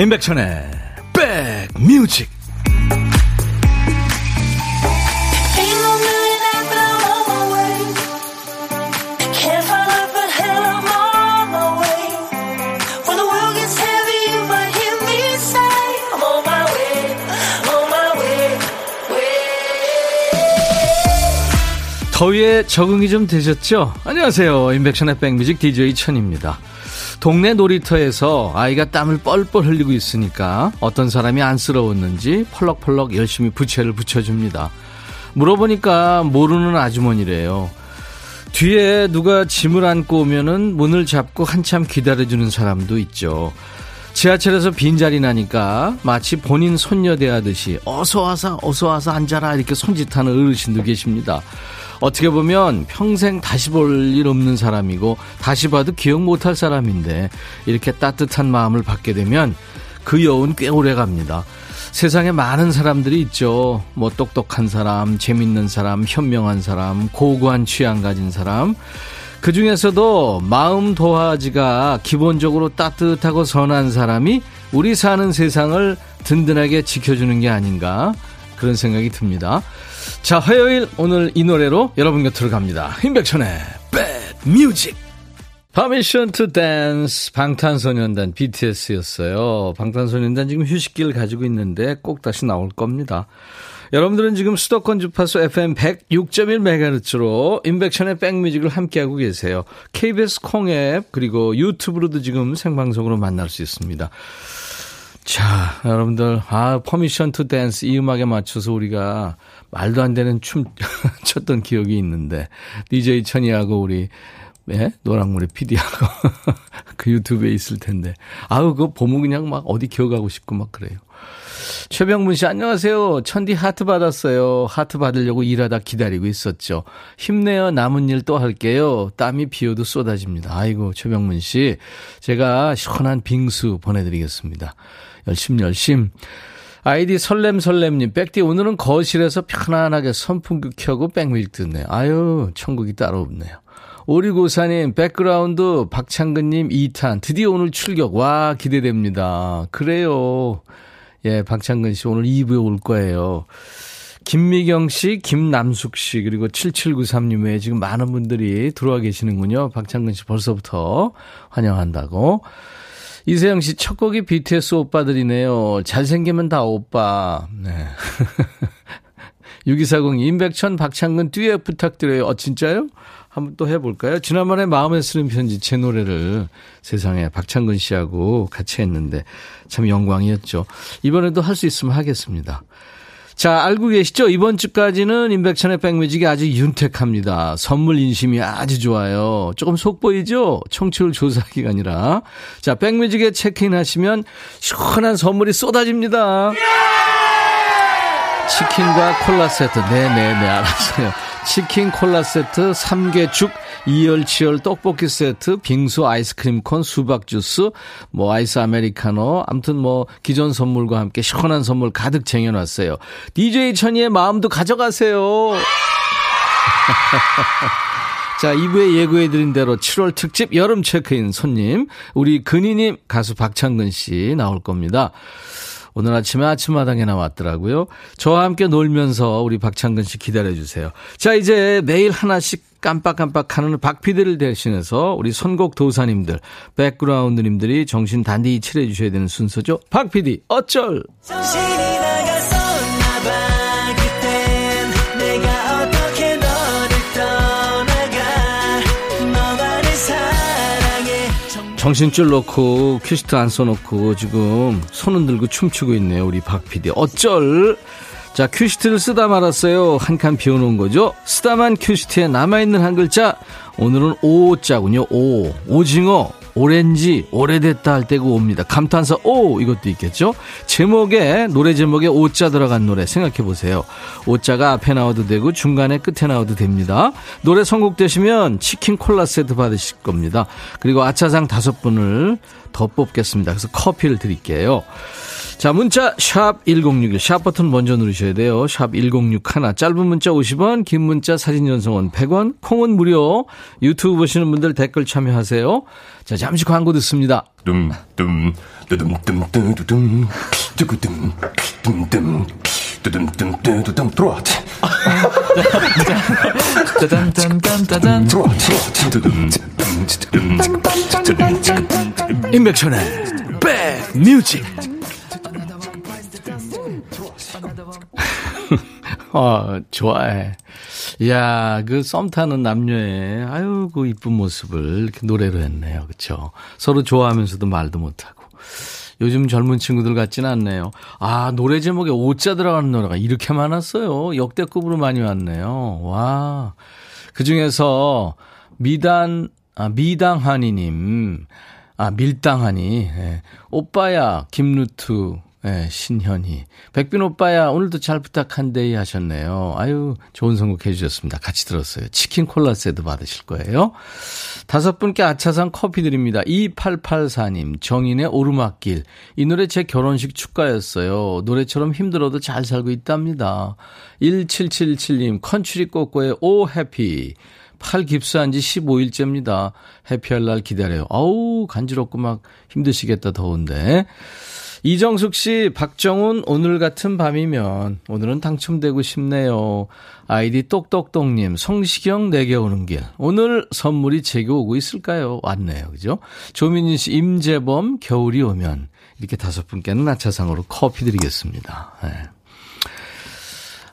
임백천의 백뮤직 더위에 적응이 좀 되셨죠? 안녕하세요. 임백천의 백뮤직 DJ 천입니다. 동네 놀이터에서 아이가 땀을 뻘뻘 흘리고 있으니까 어떤 사람이 안쓰러웠는지 펄럭펄럭 열심히 부채를 붙여줍니다. 물어보니까 모르는 아주머니래요. 뒤에 누가 짐을 안고 오면은 문을 잡고 한참 기다려주는 사람도 있죠. 지하철에서 빈자리 나니까 마치 본인 손녀 대하듯이 어서 와서 어서 와서 앉아라 이렇게 손짓하는 어르신도 계십니다. 어떻게 보면 평생 다시 볼 일 없는 사람이고 다시 봐도 기억 못할 사람인데 이렇게 따뜻한 마음을 받게 되면 그 여운 꽤 오래 갑니다. 세상에 많은 사람들이 있죠. 뭐 똑똑한 사람, 재밌는 사람, 현명한 사람, 고고한 취향 가진 사람. 그 중에서도 마음 도화지가 기본적으로 따뜻하고 선한 사람이 우리 사는 세상을 든든하게 지켜주는 게 아닌가 그런 생각이 듭니다. 자, 화요일 오늘 이 노래로 여러분 곁으로 갑니다. 임백천의 백뮤직. Permission to Dance 방탄소년단 BTS였어요. 방탄소년단 지금 휴식기를 가지고 있는데 꼭 다시 나올 겁니다. 여러분들은 지금 수도권 주파수 FM 106.1MHz로 임백천의 백뮤직을 함께하고 계세요. KBS 콩앱 그리고 유튜브로도 지금 생방송으로 만날 수 있습니다. 자, 여러분들, 아, Permission to Dance 이 음악에 맞춰서 우리가 말도 안 되는 춤 췄던 기억이 있는데, DJ 천이하고 우리, 예? 노랑물의 PD하고 그 유튜브에 있을 텐데. 아우, 그거 보면 그냥 막 어디 기억하고 싶고 막 그래요. 최병문 씨, 안녕하세요. 천디 하트 받았어요. 하트 받으려고 일하다 기다리고 있었죠. 힘내요. 남은 일 또 할게요. 땀이 비어도 쏟아집니다. 아이고, 최병문 씨. 제가 시원한 빙수 보내드리겠습니다. 열심, 열심. 아이디 설렘설렘님, 백디 오늘은 거실에서 편안하게 선풍기 켜고 백뮤직 듣네요. 아유, 천국이 따로 없네요. 오리고사님, 백그라운드 박창근님 2탄. 드디어 오늘 출격. 와, 기대됩니다. 그래요. 예, 박창근 씨 오늘 2부에 올 거예요. 김미경 씨, 김남숙 씨, 그리고 7793님 외에 지금 많은 분들이 들어와 계시는군요. 박창근 씨 벌써부터 환영한다고. 이세영 씨, 첫 곡이 BTS 오빠들이네요. 잘생기면 다 오빠. 네. 6240, 임백천, 박창근 듀엣 부탁드려요. 어, 진짜요? 한번 또 해볼까요? 지난번에 마음에 쓰는 편지 제 노래를 세상에 박창근 씨하고 같이 했는데 참 영광이었죠. 이번에도 할 수 있으면 하겠습니다. 자, 알고 계시죠? 이번 주까지는 인백천의 백뮤직이 아주 윤택합니다. 선물 인심이 아주 좋아요. 조금 속 보이죠? 청취율 조사 기간이라. 자, 백뮤직에 체크인 하시면 시원한 선물이 쏟아집니다. 치킨과 콜라 세트. 네네네, 네, 네, 알았어요. 치킨 콜라 세트, 삼계죽, 이열치열 떡볶이 세트, 빙수 아이스크림 콘, 수박 주스, 뭐 아이스 아메리카노, 아무튼 뭐 기존 선물과 함께 시원한 선물 가득 쟁여놨어요. DJ 천이의 마음도 가져가세요. 자, 2부에 예고해드린 대로 7월 특집 여름 체크인 손님, 우리 근희님 가수 박창근 씨 나올 겁니다. 오늘 아침에 아침마당에 나왔더라고요. 저와 함께 놀면서 우리 박창근 씨 기다려주세요. 자, 이제 매일 하나씩 깜빡깜빡 하는 박피디를 대신해서 우리 선곡 도사님들, 백그라운드님들이 정신 단디 칠해주셔야 되는 순서죠. 박피디, 어쩔! 정신 줄 놓고 큐시트 안 써놓고 지금 손 흔들고 춤추고 있네요. 우리 박 PD. 어쩔? 자, 큐시트를 쓰다 말았어요. 한 칸 비워놓은 거죠. 쓰다만 큐시트에 남아있는 한 글자. 오늘은 오자군요. 오. 오징어. 오렌지 오래됐다 할 때가 옵니다. 감탄사 오 이것도 있겠죠. 제목에 노래 제목에 오자 들어간 노래 생각해 보세요. 오자가 앞에 나와도 되고 중간에 끝에 나와도 됩니다. 노래 선곡되시면 치킨 콜라 세트 받으실 겁니다. 그리고 아차상 다섯 분을 더 뽑겠습니다. 그래서 커피를 드릴게요. 자, 문자 샵 1061, 샵 버튼 먼저 누르셔야 돼요. 샵 1061, 짧은 문자 50원, 긴 문자 사진 전송은 100원, 콩은 무료. 유튜브 보시는 분들 댓글 참여하세요. 자, 잠시 광고 듣습니다. 둠, 둠, 뚜둠, 둠, 뚜두둠, 뚜구둠, 둠, 둠, 뚜둠, 둠, 뚜두둠, 들어와. 짜잔, 짜잔, 짜잔. 들어와, 뚜둠, 임백천의 백뮤직. 좋아해. 이야, 그 썸 타는 남녀의, 아유, 그 이쁜 모습을 이렇게 노래로 했네요. 그쵸? 서로 좋아하면서도 말도 못 하고. 요즘 젊은 친구들 같지는 않네요. 아, 노래 제목에 오자 들어가는 노래가 이렇게 많았어요. 역대급으로 많이 왔네요. 와. 그 중에서 미단, 아, 미당하니 님. 아, 밀당하니. 예. 오빠야, 김루트. 네, 신현희. 백빈 오빠야, 오늘도 잘 부탁한데이 하셨네요. 아유, 좋은 선곡 해 주셨습니다. 같이 들었어요. 치킨 콜라 세트 받으실 거예요. 다섯 분께 아차상 커피 드립니다. 2884님, 정인의 오르막길. 이 노래 제 결혼식 축가였어요. 노래처럼 힘들어도 잘 살고 있답니다. 1777님, 컨츄리 꼬꼬의 오 해피. 팔 깁스한 지 15일째입니다. 해피할 날 기다려요. 아우, 간지럽고 막 힘드시겠다, 더운데. 이정숙 씨, 박정훈, 오늘 같은 밤이면 오늘은 당첨되고 싶네요. 아이디 똑똑똑님, 성시경 내게 오는 길. 오늘 선물이 제게 오고 있을까요? 왔네요. 그죠? 조민희 씨, 임재범, 겨울이 오면. 이렇게 다섯 분께는 나차상으로 커피 드리겠습니다. 네.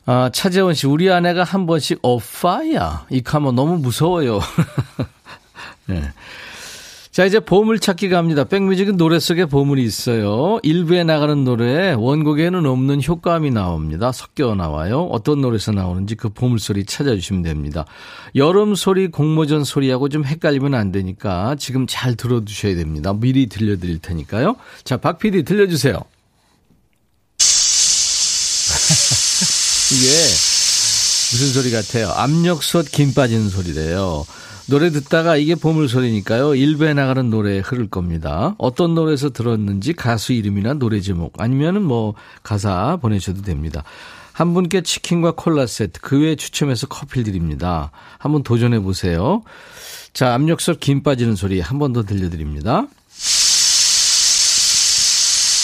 아, 차재원 씨, 우리 아내가 한 번씩 오빠야. 이 카면 너무 무서워요. 네. 자, 이제 보물 찾기 갑니다. 백뮤직은 노래 속에 보물이 있어요. 일부에 나가는 노래에 원곡에는 없는 효과음이 나옵니다. 섞여 나와요. 어떤 노래에서 나오는지 그 보물 소리 찾아주시면 됩니다. 여름 소리, 공모전 소리하고 좀 헷갈리면 안 되니까 지금 잘 들어두셔야 됩니다. 미리 들려드릴 테니까요. 자, 박 PD 들려주세요. 이게 무슨 소리 같아요? 압력솥 김 빠지는 소리래요. 노래 듣다가 이게 보물소리니까요. 1부에 나가는 노래 흐를 겁니다. 어떤 노래에서 들었는지 가수 이름이나 노래 제목 아니면 은 뭐 가사 보내셔도 됩니다. 한 분께 치킨과 콜라 세트 그 외에 추첨해서 커피 드립니다. 한번 도전해 보세요. 자, 압력솥 김 빠지는 소리 한 번 더 들려드립니다.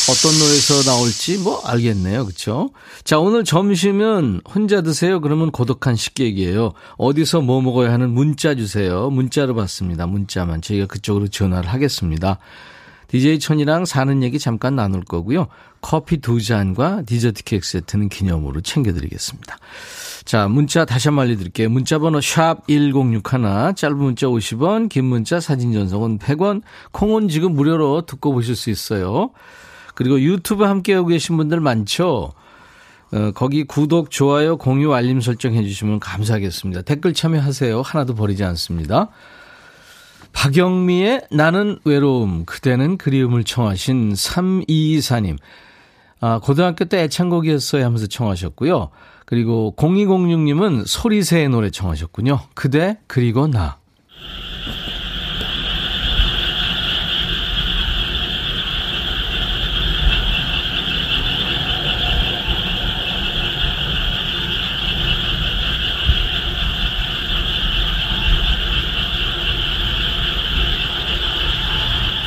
어떤 노래에서 나올지 뭐 알겠네요. 그렇죠? 자, 오늘 점심은 혼자 드세요. 그러면 고독한 식객이에요. 어디서 뭐 먹어야 하는 문자 주세요. 문자로 받습니다. 문자만 저희가 그쪽으로 전화를 하겠습니다. DJ 천이랑 사는 얘기 잠깐 나눌 거고요. 커피 두 잔과 디저트 케이크 세트는 기념으로 챙겨드리겠습니다. 자, 문자 다시 한번 알려드릴게요. 문자 번호 샵 1061, 짧은 문자 50원, 긴 문자 사진 전송은 100원, 콩은 지금 무료로 듣고 보실 수 있어요. 그리고 유튜브 함께하고 계신 분들 많죠? 어, 거기 구독, 좋아요, 공유, 알림 설정 해 주시면 감사하겠습니다. 댓글 참여하세요. 하나도 버리지 않습니다. 박영미의 나는 외로움, 그대는 그리움을 청하신 3224님. 아, 고등학교 때 애창곡이었어요 하면서 청하셨고요. 그리고 0206님은 소리새의 노래 청하셨군요. 그대, 그리고 나.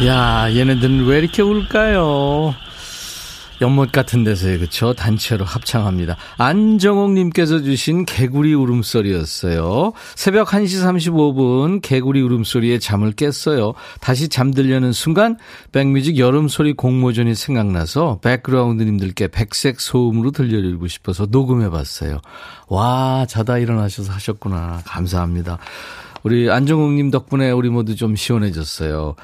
야, 얘네들은 왜 이렇게 울까요? 연못 같은 데서요, 그쵸? 단체로 합창합니다. 안정옥님께서 주신 개구리 울음소리였어요. 새벽 1시 35분 개구리 울음소리에 잠을 깼어요. 다시 잠들려는 순간 백뮤직 여름소리 공모전이 생각나서 백그라운드님들께 백색 소음으로 들려드리고 싶어서 녹음해봤어요. 와, 자다 일어나셔서 하셨구나. 감사합니다. 우리 안정옥님 덕분에 우리 모두 좀 시원해졌어요.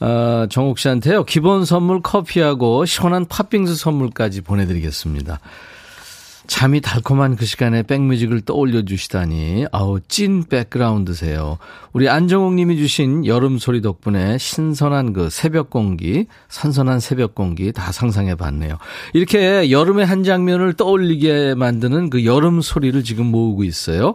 어, 정욱 씨한테요. 기본 선물 커피하고 시원한 팥빙수 선물까지 보내드리겠습니다. 잠이 달콤한 그 시간에 백뮤직을 떠올려 주시다니 아우 찐 백그라운드세요. 우리 안정욱 님이 주신 여름 소리 덕분에 신선한 그 새벽 공기, 선선한 새벽 공기 다 상상해 봤네요. 이렇게 여름의 한 장면을 떠올리게 만드는 그 여름 소리를 지금 모으고 있어요.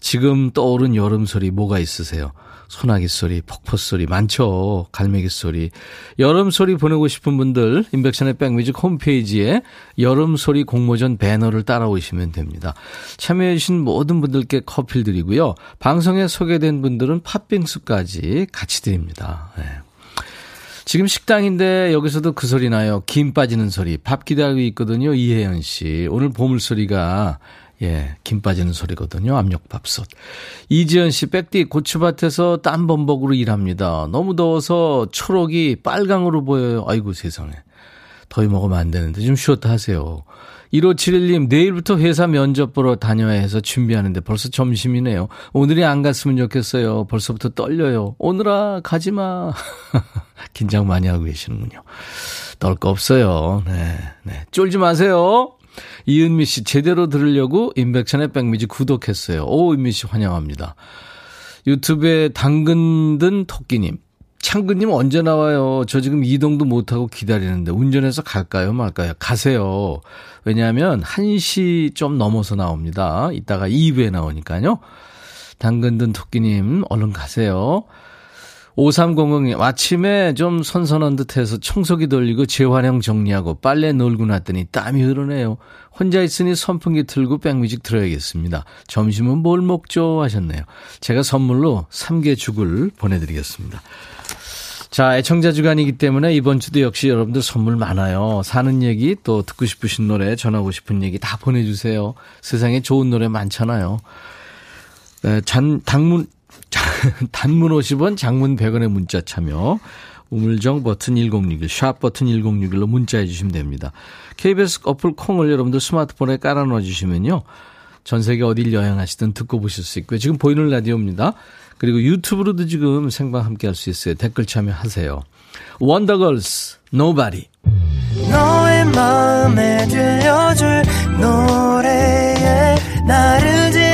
지금 떠오른 여름 소리 뭐가 있으세요? 소나기 소리, 폭포 소리 많죠. 갈매기 소리. 여름 소리 보내고 싶은 분들 인백션의 백뮤직 홈페이지에 여름 소리 공모전 배너를 따라오시면 됩니다. 참여해 주신 모든 분들께 커피를 드리고요. 방송에 소개된 분들은 팥빙수까지 같이 드립니다. 네. 지금 식당인데 여기서도 그 소리 나요. 김 빠지는 소리. 밥 기다리고 있거든요. 이혜연 씨. 오늘 보물 소리가 예, 김 빠지는 소리거든요. 압력밥솥. 이지연 씨, 백디 고추밭에서 땀범벅으로 일합니다. 너무 더워서 초록이 빨강으로 보여요. 아이고 세상에. 더위 먹으면 안 되는데 좀 쉬었다 하세요. 1571님, 내일부터 회사 면접 보러 다녀야 해서 준비하는데 벌써 점심이네요. 오늘이 안 갔으면 좋겠어요. 벌써부터 떨려요. 오늘아, 가지 마. 긴장 많이 하고 계시는군요. 떨 거 없어요. 네, 네. 쫄지 마세요. 이은미 씨, 제대로 들으려고 인백천의 백미지 구독했어요. 오, 은미 씨 환영합니다. 유튜브에 당근 든 토끼님. 창근님 언제 나와요? 저 지금 이동도 못하고 기다리는데 운전해서 갈까요? 말까요? 가세요. 왜냐하면 1시 좀 넘어서 나옵니다. 이따가 2부에 나오니까요. 당근 든 토끼님 얼른 가세요. 5300님, 아침에 좀 선선한 듯 해서 청소기 돌리고 재활용 정리하고 빨래 놀고 났더니 땀이 흐르네요. 혼자 있으니 선풍기 틀고 백뮤직 들어야겠습니다. 점심은 뭘 먹죠? 하셨네요. 제가 선물로 삼계죽을 보내드리겠습니다. 자, 애청자 주간이기 때문에 이번 주도 역시 여러분들 선물 많아요. 사는 얘기 또 듣고 싶으신 노래, 전하고 싶은 얘기 다 보내주세요. 세상에 좋은 노래 많잖아요. 잔, 당문, 단문 50원, 장문 100원의 문자 참여. 우물정 버튼 1061, 샵 버튼 1061로 문자해 주시면 됩니다. KBS 어플 콩을 여러분들 스마트폰에 깔아놓아 주시면요. 전 세계 어딜 여행하시든 듣고 보실 수 있고요. 지금 보이는 라디오입니다. 그리고 유튜브로도 지금 생방 함께 할 수 있어요. 댓글 참여하세요. 원더걸스, Nobody. 너의 마음에 들려줄 노래에 나를 지금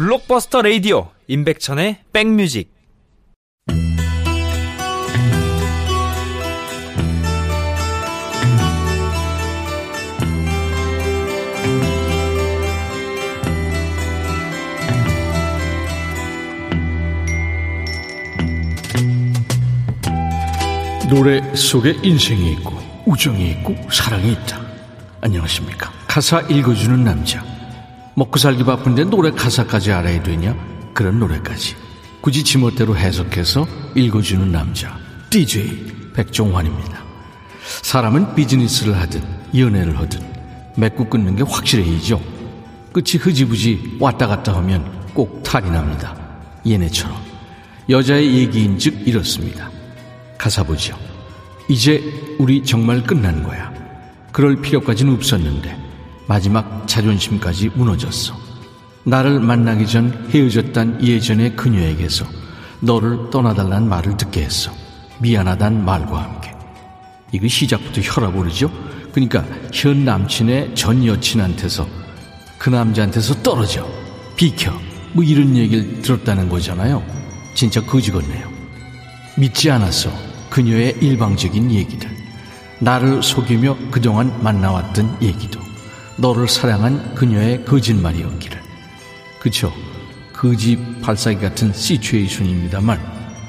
블록버스터 레이디오 임백천의 백뮤직 노래 속에 인생이 있고 우정이 있고 사랑이 있다. 안녕하십니까. 가사 읽어주는 남자. 먹고 살기 바쁜데 노래 가사까지 알아야 되냐? 그런 노래까지. 굳이 지멋대로 해석해서 읽어주는 남자. DJ 백종환입니다. 사람은 비즈니스를 하든 연애를 하든 맺고 끊는 게 확실해이죠. 끝이 흐지부지 왔다 갔다 하면 꼭 탈이 납니다. 얘네처럼. 여자의 얘기인 즉 이렇습니다. 가사 보죠. 이제 우리 정말 끝난 거야. 그럴 필요까지는 없었는데 마지막 자존심까지 무너졌어. 나를 만나기 전 헤어졌단 예전의 그녀에게서 너를 떠나달란 말을 듣게 했어. 미안하단 말과 함께. 이거 시작부터 혈압 오르죠? 그러니까 현 남친의 전 여친한테서 그 남자한테서 떨어져. 비켜. 뭐 이런 얘기를 들었다는 거잖아요. 진짜 거지 같네요. 믿지 않았어. 그녀의 일방적인 얘기들, 나를 속이며 그동안 만나왔던 얘기도, 너를 사랑한 그녀의 거짓말이었기를. 그쵸? 거지 발사기 같은 시츄에이션입니다만,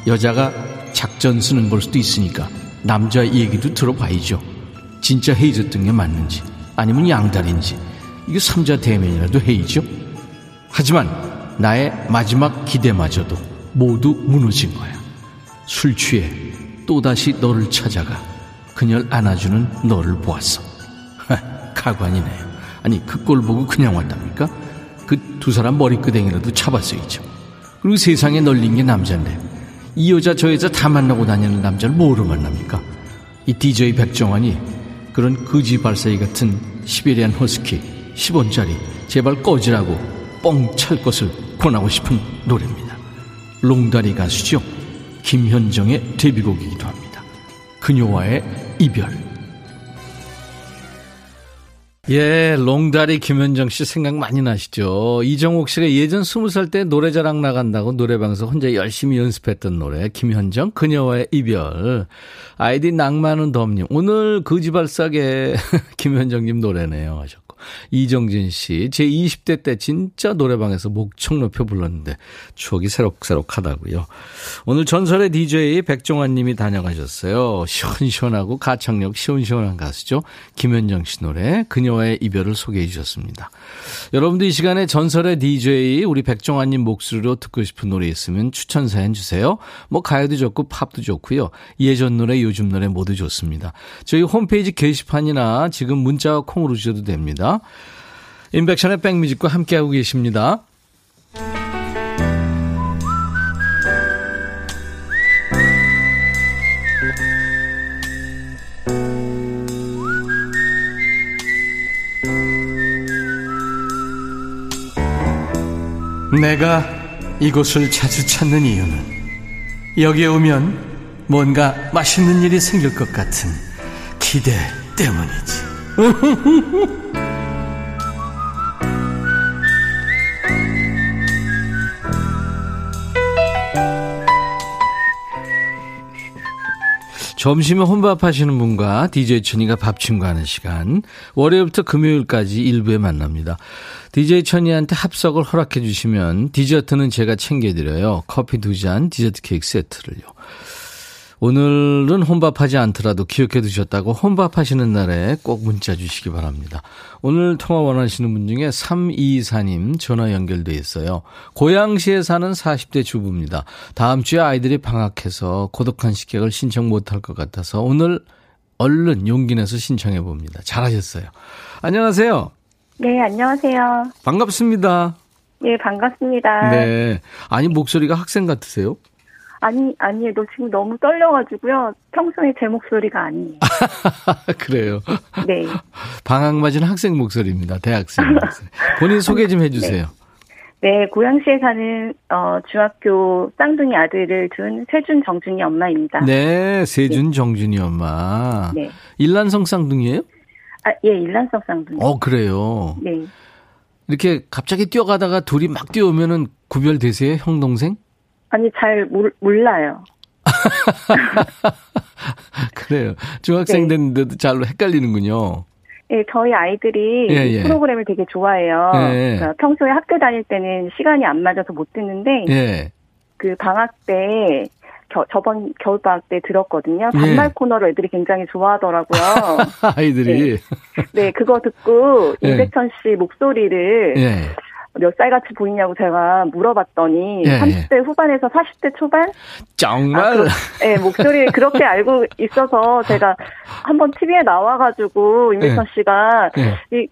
여자가 작전 쓰는 걸 수도 있으니까, 남자 얘기도 들어봐야죠. 진짜 헤이졌던 게 맞는지, 아니면 양다리인지, 이게 삼자 대면이라도 헤이죠? 하지만, 나의 마지막 기대마저도 모두 무너진 거야. 술 취해 또다시 너를 찾아가 그녀를 안아주는 너를 보았어. 가관이네요. 아니 그꼴 보고 그냥 왔답니까? 그 두 사람 머리끄댕이라도 잡았어야죠. 그리고 세상에 널린 게 남자인데 이 여자 저 여자 다 만나고 다니는 남자를 뭐로 만납니까? 이 DJ 백정환이 그런 거지 발사기 같은 시베리안 허스키 10원짜리 제발 꺼지라고 뻥 찰 것을 권하고 싶은 노래입니다. 롱다리 가수죠. 김현정의 데뷔곡이기도 합니다. 그녀와의 이별. 예, 롱다리 김현정 씨 생각 많이 나시죠? 이정옥 씨가 예전 스무 살 때 노래자랑 나간다고 노래방에서 혼자 열심히 연습했던 노래, 김현정, 그녀와의 이별. 아이디 낭만은 덤님, 오늘 거지발싸게 김현정님 노래네요. 하셨고. 이정진 씨, 제 20대 때 진짜 노래방에서 목청 높여 불렀는데 추억이 새록새록하다고요. 오늘 전설의 DJ 백종환 님이 다녀가셨어요. 시원시원하고 가창력 시원시원한 가수죠. 김현정 씨 노래 그녀와의 이별을 소개해 주셨습니다. 여러분도 이 시간에 전설의 DJ 우리 백종환 님 목소리로 듣고 싶은 노래 있으면 추천 사연 주세요. 뭐 가요도 좋고 팝도 좋고요. 예전 노래 요즘 노래 모두 좋습니다. 저희 홈페이지 게시판이나 지금 문자와 콩으로 주셔도 됩니다. 인백션의 백뮤직과 함께하고 계십니다. 내가 이곳을 자주 찾는 이유는 여기에 오면 뭔가 맛있는 일이 생길 것 같은 기대 때문이지. 점심에 혼밥 하시는 분과 DJ 천이가 밥 친구하는 시간. 월요일부터 금요일까지 일부에 만납니다. DJ 천이한테 합석을 허락해 주시면 디저트는 제가 챙겨드려요. 커피 두 잔, 디저트 케이크 세트를요. 오늘은 혼밥하지 않더라도 기억해 두셨다고 혼밥하시는 날에 꼭 문자 주시기 바랍니다. 오늘 통화 원하시는 분 중에 324님 전화 연결돼 있어요. 고양시에 사는 40대 주부입니다. 다음 주에 아이들이 방학해서 고독한 식객을 신청 못할 것 같아서 오늘 얼른 용기 내서 신청해 봅니다. 잘하셨어요. 안녕하세요. 네, 안녕하세요. 반갑습니다. 네, 반갑습니다. 네. 아니, 목소리가 학생 같으세요? 아니, 아니에요. 너 지금 너무 떨려가지고요. 평소에 제 목소리가 아니에요. 그래요? 네. 방학 맞은 학생 목소리입니다. 대학생 목소리. 본인 소개 좀 해주세요. 네. 네, 고양시에 사는 어, 중학교 쌍둥이 아들을 둔 세준 정준이 엄마입니다. 네, 세준 네. 정준이 엄마. 네. 일란성 쌍둥이에요? 아, 예, 일란성 쌍둥이. 어, 그래요? 네. 이렇게 갑자기 뛰어가다가 둘이 막 뛰어오면은 구별되세요? 형, 동생? 아니, 잘 몰, 몰라요. 그래요. 중학생 네. 됐는데도 잘로 헷갈리는군요. 네, 저희 아이들이 예, 예. 프로그램을 되게 좋아해요. 예. 그러니까 평소에 학교 다닐 때는 시간이 안 맞아서 못 듣는데, 예. 그 방학 때, 겨, 저번 겨울 방학 때 들었거든요. 반말 예. 코너를 애들이 굉장히 좋아하더라고요. 아이들이. 네. 네, 그거 듣고 예. 임백천 씨 목소리를 몇 살 같이 보이냐고 제가 물어봤더니 예, 30대 예. 후반에서 40대 초반? 정말? 아, 그, 네, 목소리 그렇게 알고 있어서 제가 한번 TV에 나와가지고 임백천 예. 씨가 예. 이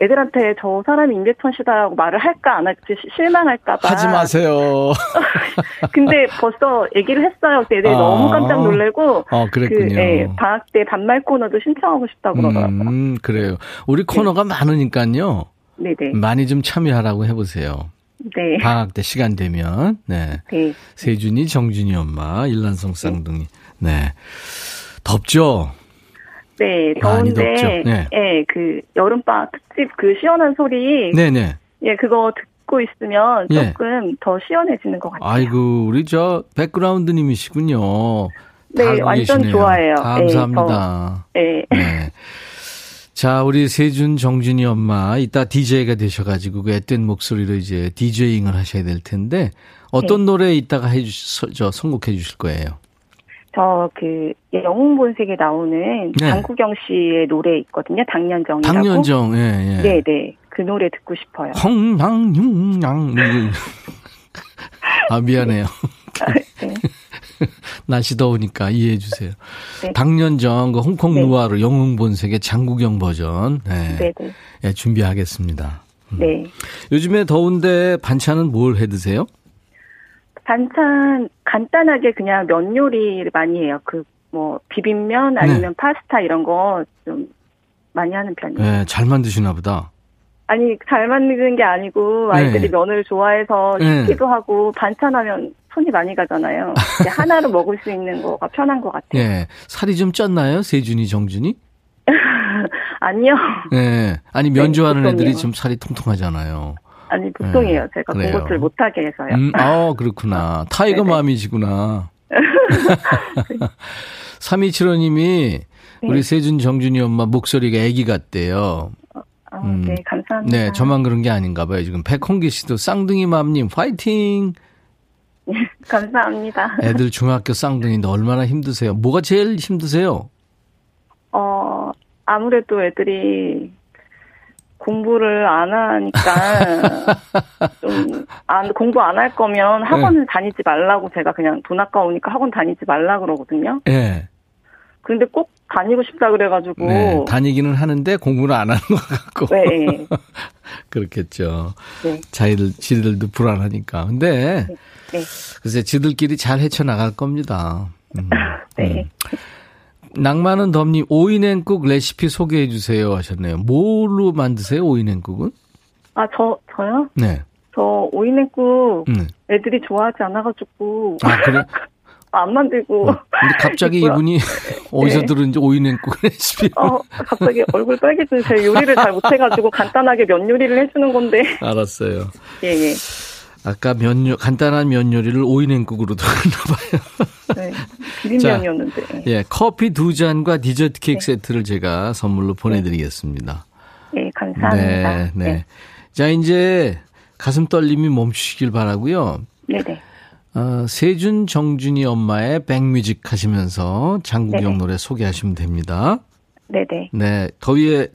애들한테 저 사람이 임백천 씨다라고 말을 할까 안 할지 실망할까봐 하지 마세요. 근데 벌써 얘기를 했어요. 애들이 아, 너무 깜짝 놀래고 어, 그랬군요. 그, 예, 방학 때 반말 코너도 신청하고 싶다 고 그러더라고요. 음, 그래요. 우리 코너가 네. 많으니까요. 네네. 많이 좀 참여하라고 해보세요. 네. 방학 때 시간 되면, 네. 네. 세준이, 정준이 엄마, 일란성 쌍둥이. 네. 덥죠? 네, 더운데, 네. 네, 그, 여름방학 특집 그 시원한 소리. 네네. 예, 그거 듣고 있으면 예. 조금 예. 더 시원해지는 것 같아요. 아이고, 우리 저, 백그라운드님이시군요. 네, 완전 계시네요. 좋아해요. 감사합니다. 네. 네. 자, 우리 세준 정준이 엄마 이따 DJ가 되셔가지고 그 앳된 목소리로 이제 DJ잉을 하셔야 될 텐데 어떤 네. 노래 이따가 해주 저 선곡해 주실 거예요? 저 그 영웅 본색에 나오는 네. 장구경 씨의 노래 있거든요. 당년정이라고. 당년정, 예, 예. 네, 네. 그 노래 듣고 싶어요. 헝랑융랑. 아 미안해요. 네. 날씨 더우니까 이해해 주세요. 네. 당년전 그 홍콩 네. 누아르 영웅 본색의 장국영 버전 네. 네, 네. 네 준비하겠습니다. 음. 네. 요즘에 더운데 반찬은 뭘 해 드세요? 반찬 간단하게 그냥 면 요리를 많이 해요. 그 뭐 비빔면 아니면 네. 파스타 이런 거 좀 많이 하는 편이에요. 네, 잘 만드시나 보다. 아니 잘 만드는 게 아니고 아이들이 네. 면을 좋아해서 시키도 네. 하고 반찬하면 손이 많이 가잖아요. 하나로 먹을 수 있는 거가 편한 것 같아요. 네. 살이 좀 쪘나요? 세준이, 정준이? 아니요. 네. 아니 면 네, 애들이 좀 살이 통통하잖아요. 아니 보통이에요. 네. 제가 그래요. 그것을 못하게 해서요. 음, 아 그렇구나. tiger mom이시구나. 3275님이 우리 네. 세준 정준이 엄마 목소리가 애기 같대요. 어, 음. 네, 감사합니다. 네, 저만 그런 게 아닌가 봐요. 지금 백홍기 씨도 쌍둥이 맘님 파이팅! 네, 감사합니다. 애들 중학교 쌍둥이인데 얼마나 힘드세요? 뭐가 제일 힘드세요? 어, 아무래도 애들이 공부를 안 하니까 좀 안, 공부 안 할 거면 학원을 네. 다니지 말라고 제가 그냥 돈 아까우니까 학원 다니지 말라 그러거든요. 네. 근데 꼭 다니고 싶다 그래가지고. 네, 다니기는 하는데 공부는 안 하는 것 같고. 네. 그렇겠죠. 네. 자기들, 지들도 불안하니까. 근데, 네. 네. 글쎄, 지들끼리 잘 헤쳐나갈 겁니다. 음, 네. 음. 낭만은 덤님, 오이냉국 레시피 소개해 주세요 하셨네요. 뭘로 만드세요, 오이냉국은? 아, 저, 저요? 네. 저 오이냉국 음. 애들이 좋아하지 않아가지고. 아, 그래? 안 만들고. 어, 근데 갑자기 이분이 어디서 네. 들은지 오이 냉국 레시피. 어, 갑자기 얼굴 빨개지는 제 요리를 잘 못해가지고 간단하게 면 요리를 해주는 건데. 알았어요. 예, 예. 아까 면, 요 간단한 면 요리를 오이 냉국으로도 했나봐요. 네, 비빔면이었는데. 자, 예, 커피 두 잔과 디저트 케이크 네. 세트를 제가 선물로 보내드리겠습니다. 네, 감사합니다. 네, 네. 네. 자, 이제 가슴 떨림이 멈추시길 바라고요. 네네. 어, 세준 정준이 엄마의 백뮤직 하시면서 장국영 네네. 노래 소개하시면 됩니다. 네네. 네, 더위에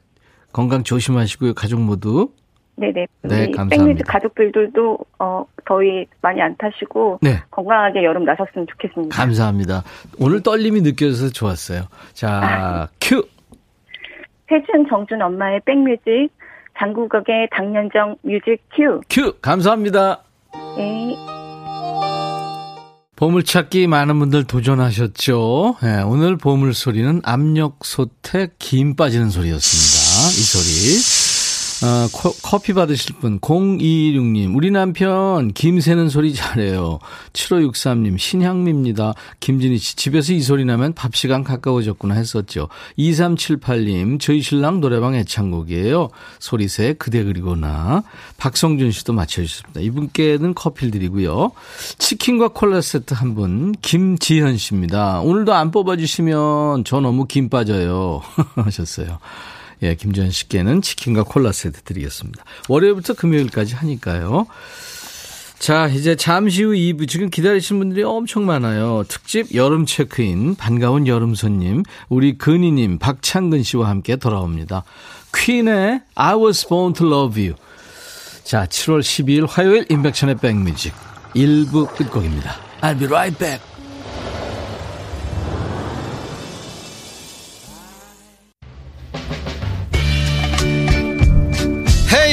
건강 조심하시고요, 가족 모두. 네네. 네, 감사합니다. 백뮤직 가족들도 어, 더위 많이 안 타시고 네. 건강하게 여름 나셨으면 좋겠습니다. 감사합니다. 오늘 떨림이 느껴져서 좋았어요. 자, 아, 큐. 세준 정준 엄마의 백뮤직 장국영의 당년정 뮤직 큐. 큐. 감사합니다. 네. 보물찾기 많은 분들 도전하셨죠? 네, 오늘 보물소리는 압력솥에 김 빠지는 소리였습니다. 이 소리. 어, 커피 받으실 분 0216님 우리 남편 김 새는 소리 잘해요. 7563님 신향미입니다. 김진희 씨 집에서 이 소리 나면 밥 시간 가까워졌구나 했었죠. 2378님 저희 신랑 노래방 애창곡이에요. 소리새 그대 그리고 나 박성준 씨도 맞춰주셨습니다. 이분께는 커피를 드리고요. 치킨과 콜라 세트 한 분 김지현 씨입니다. 오늘도 안 뽑아주시면 저 너무 김 빠져요 하셨어요. 예, 김지현 씨께는 치킨과 콜라 세트 드리겠습니다. 월요일부터 금요일까지 하니까요. 자, 이제 잠시 후 2부. 지금 기다리시는 분들이 엄청 많아요. 특집 여름 체크인, 반가운 여름 손님, 우리 근희님, 박창근 씨와 함께 돌아옵니다. 퀸의 I was born to love you. 자, 7월 12일 화요일 인백션의 백뮤직. 1부 끝곡입니다. I'll be right back.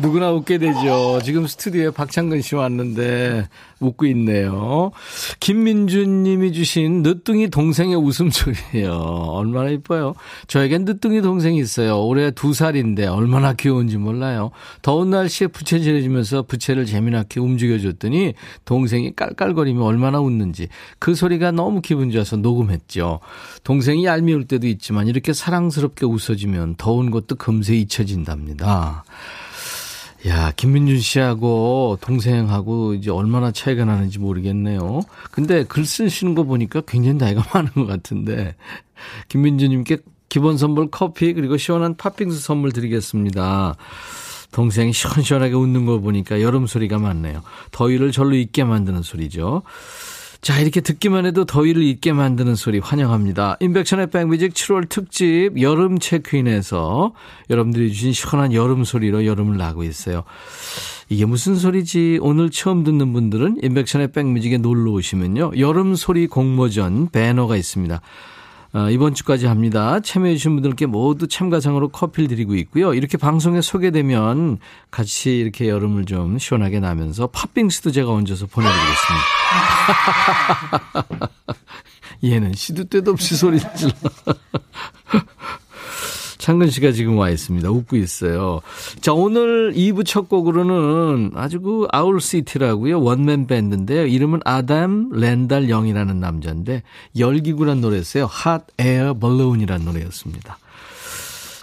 누구나 웃게 되죠. 지금 스튜디오에 박창근 씨 왔는데 웃고 있네요. 김민준 님이 주신 늦둥이 동생의 웃음소리예요. 얼마나 이뻐요. 저에겐 늦둥이 동생이 있어요. 올해 두 살인데 얼마나 귀여운지 몰라요. 더운 날씨에 부채 질해주면서 부채를 재미나게 움직여줬더니 동생이 깔깔거리며 얼마나 웃는지 그 소리가 너무 기분 좋아서 녹음했죠. 동생이 얄미울 때도 있지만 이렇게 사랑스럽게 웃어주면 더운 것도 금세 잊혀진답니다. 야, 김민준 씨하고 동생하고 이제 얼마나 차이가 나는지 모르겠네요. 근데 글 쓰시는 거 보니까 굉장히 나이가 많은 것 같은데. 김민준님께 기본 선물 커피 그리고 시원한 팥빙수 선물 드리겠습니다. 동생이 시원시원하게 웃는 걸 보니까 여름 소리가 많네요. 더위를 절로 잊게 만드는 소리죠. 자, 이렇게 듣기만 해도 더위를 잊게 만드는 소리 환영합니다. 인백션의 백뮤직 7월 특집 여름 체크인에서 여러분들이 주신 시원한 여름 소리로 여름을 나고 있어요. 이게 무슨 소리지? 오늘 처음 듣는 분들은 인백션의 백뮤직에 놀러 오시면요. 여름 소리 공모전 배너가 있습니다. 어, 이번 주까지 합니다. 참여해주신 분들께 모두 참가상으로 커피를 드리고 있고요. 이렇게 방송에 소개되면 같이 이렇게 여름을 좀 시원하게 나면서 팥빙수도 제가 얹어서 보내드리겠습니다. 얘는 시도 때도 없이 소리를 질러. 창근 씨가 지금 와 있습니다. 웃고 있어요. 자, 오늘 2부 첫 곡으로는 아주 그 아울시티라고요. 원맨 밴드인데요. 이름은 아담 렌달 영이라는 남자인데 열기구란 노래였어요. Hot Air Balloon이라는 노래였습니다.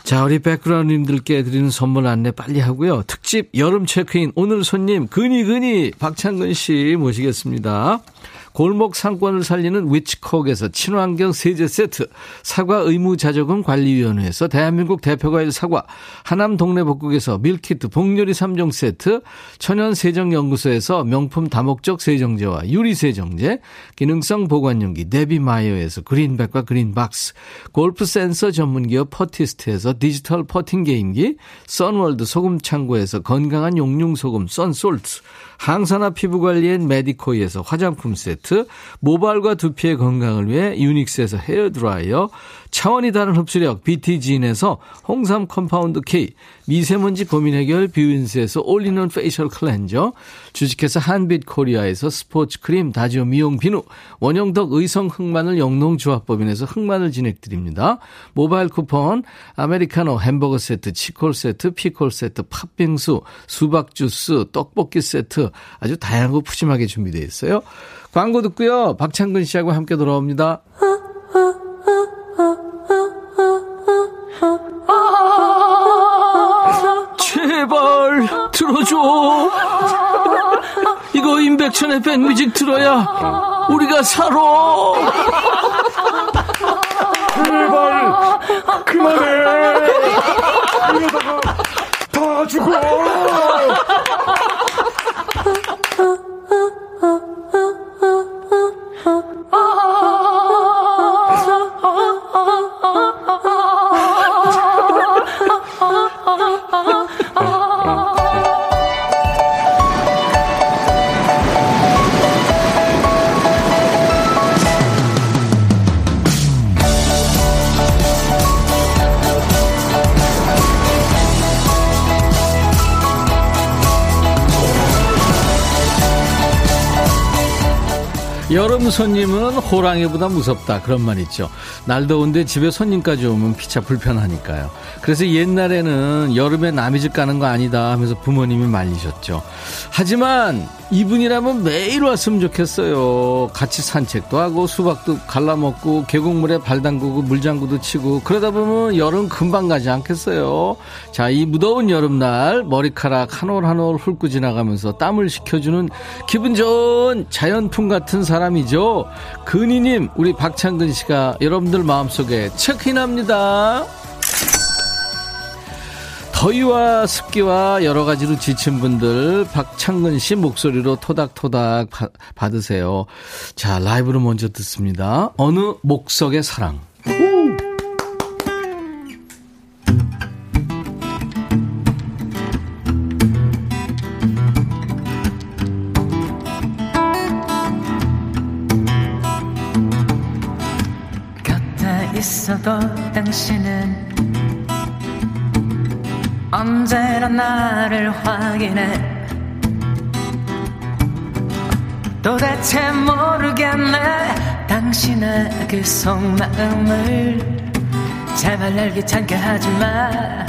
자, 우리 백그라운드님들께 드리는 선물 안내 빨리 하고요. 특집 여름 체크인 오늘 손님 근이근이 박창근 씨 모시겠습니다. 골목 상권을 살리는 위치콕에서 친환경 세제 세트, 사과 의무자조금 관리위원회에서 대한민국 대표과일 사과, 하남 동네 복국에서 밀키트 복요리 3종 세트, 천연세정연구소에서 명품 다목적 세정제와 유리세정제, 기능성 보관용기 데비마이어에서 그린백과 그린박스, 골프 센서 전문기업 퍼티스트에서 디지털 퍼팅 게임기, 선월드 소금창고에서 건강한 용융소금 썬솔트, 항산화 피부관리엔 메디코이에서 화장품 세트, 모발과 두피의 건강을 위해 유닉스에서 헤어드라이어, 차원이 다른 흡수력 BTG인에서 홍삼 컴파운드 K, 미세먼지 고민 해결 뷰인스에서 올리는 facial 클렌저, 주식회사 한빛 코리아에서 스포츠 크림 다지오 미용 비누, 원형덕 의성 흑마늘 영농조합법인에서 흑마늘 진행드립니다. 모바일 쿠폰, 아메리카노 햄버거 세트, 치콜 세트, 피콜 세트, 팥빙수, 수박 주스, 떡볶이 세트 아주 다양하고 푸짐하게 준비되어 있어요. 광고 듣고요. 박창근 씨하고 함께 돌아옵니다. 제발 들어줘. 이거 임백천의 백뮤직 들어야 우리가 살아. 제발 그만해. 이러다가 다 죽어. oh. 여름 손님은 호랑이보다 무섭다 그런 말 있죠. 날 더운데 집에 손님까지 오면 피차 불편하니까요. 그래서 옛날에는 여름에 남의 집 가는 거 아니다 하면서 부모님이 말리셨죠. 하지만 이분이라면 매일 왔으면 좋겠어요. 같이 산책도 하고 수박도 갈라먹고 계곡물에 발 담그고 물장구도 치고 그러다 보면 여름 금방 가지 않겠어요. 자, 이 무더운 여름날 머리카락 한 올 한 올 훑고 지나가면서 땀을 식혀주는 기분 좋은 자연풍 같은 사람 사람이죠. 근희님, 우리 박창근 씨가 여러분들 마음속에 체크인합니다. 더위와 습기와 여러 가지로 지친 분들 박창근 씨 목소리로 토닥토닥 받으세요. 자, 라이브로 먼저 듣습니다. 어느 목석의 사랑. 있어도 당신은 언제나 나를 확인해. 도대체 모르겠네. 당신의 그 속마음을 제발 날 귀찮게 하지마.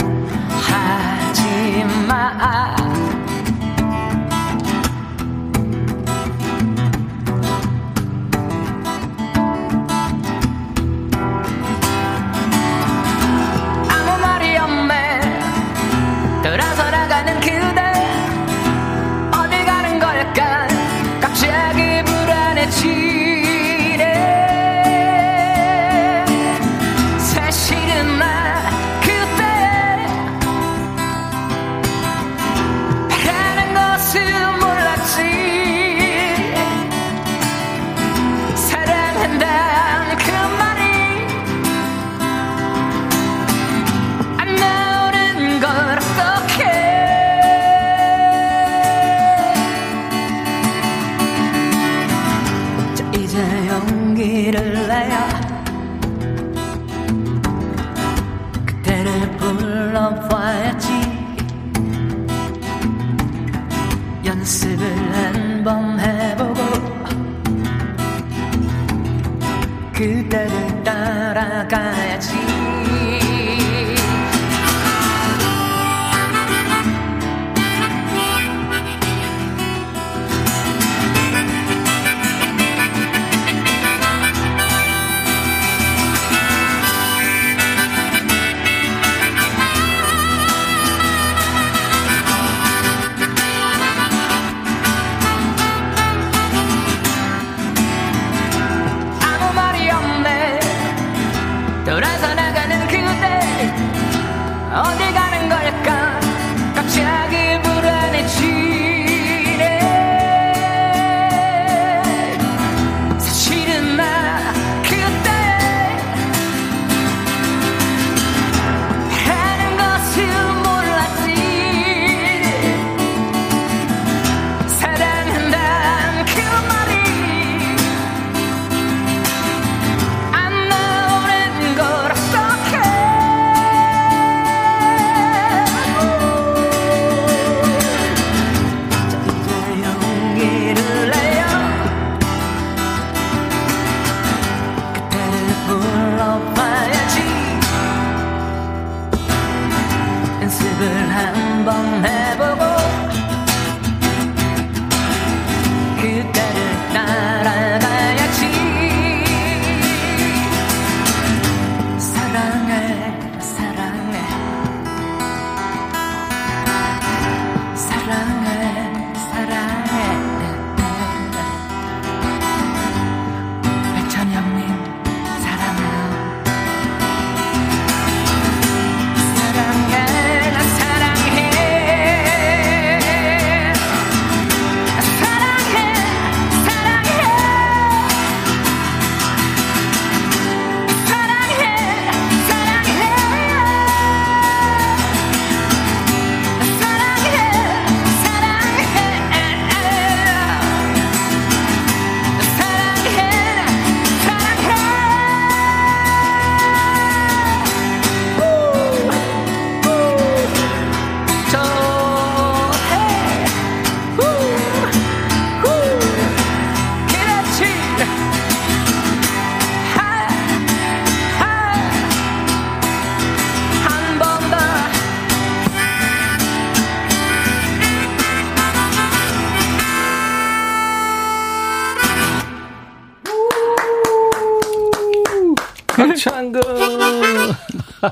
하지마 용기를 내요 그대를 불러봐야지. 연습을 한 번 해보고 그대를 따라가야지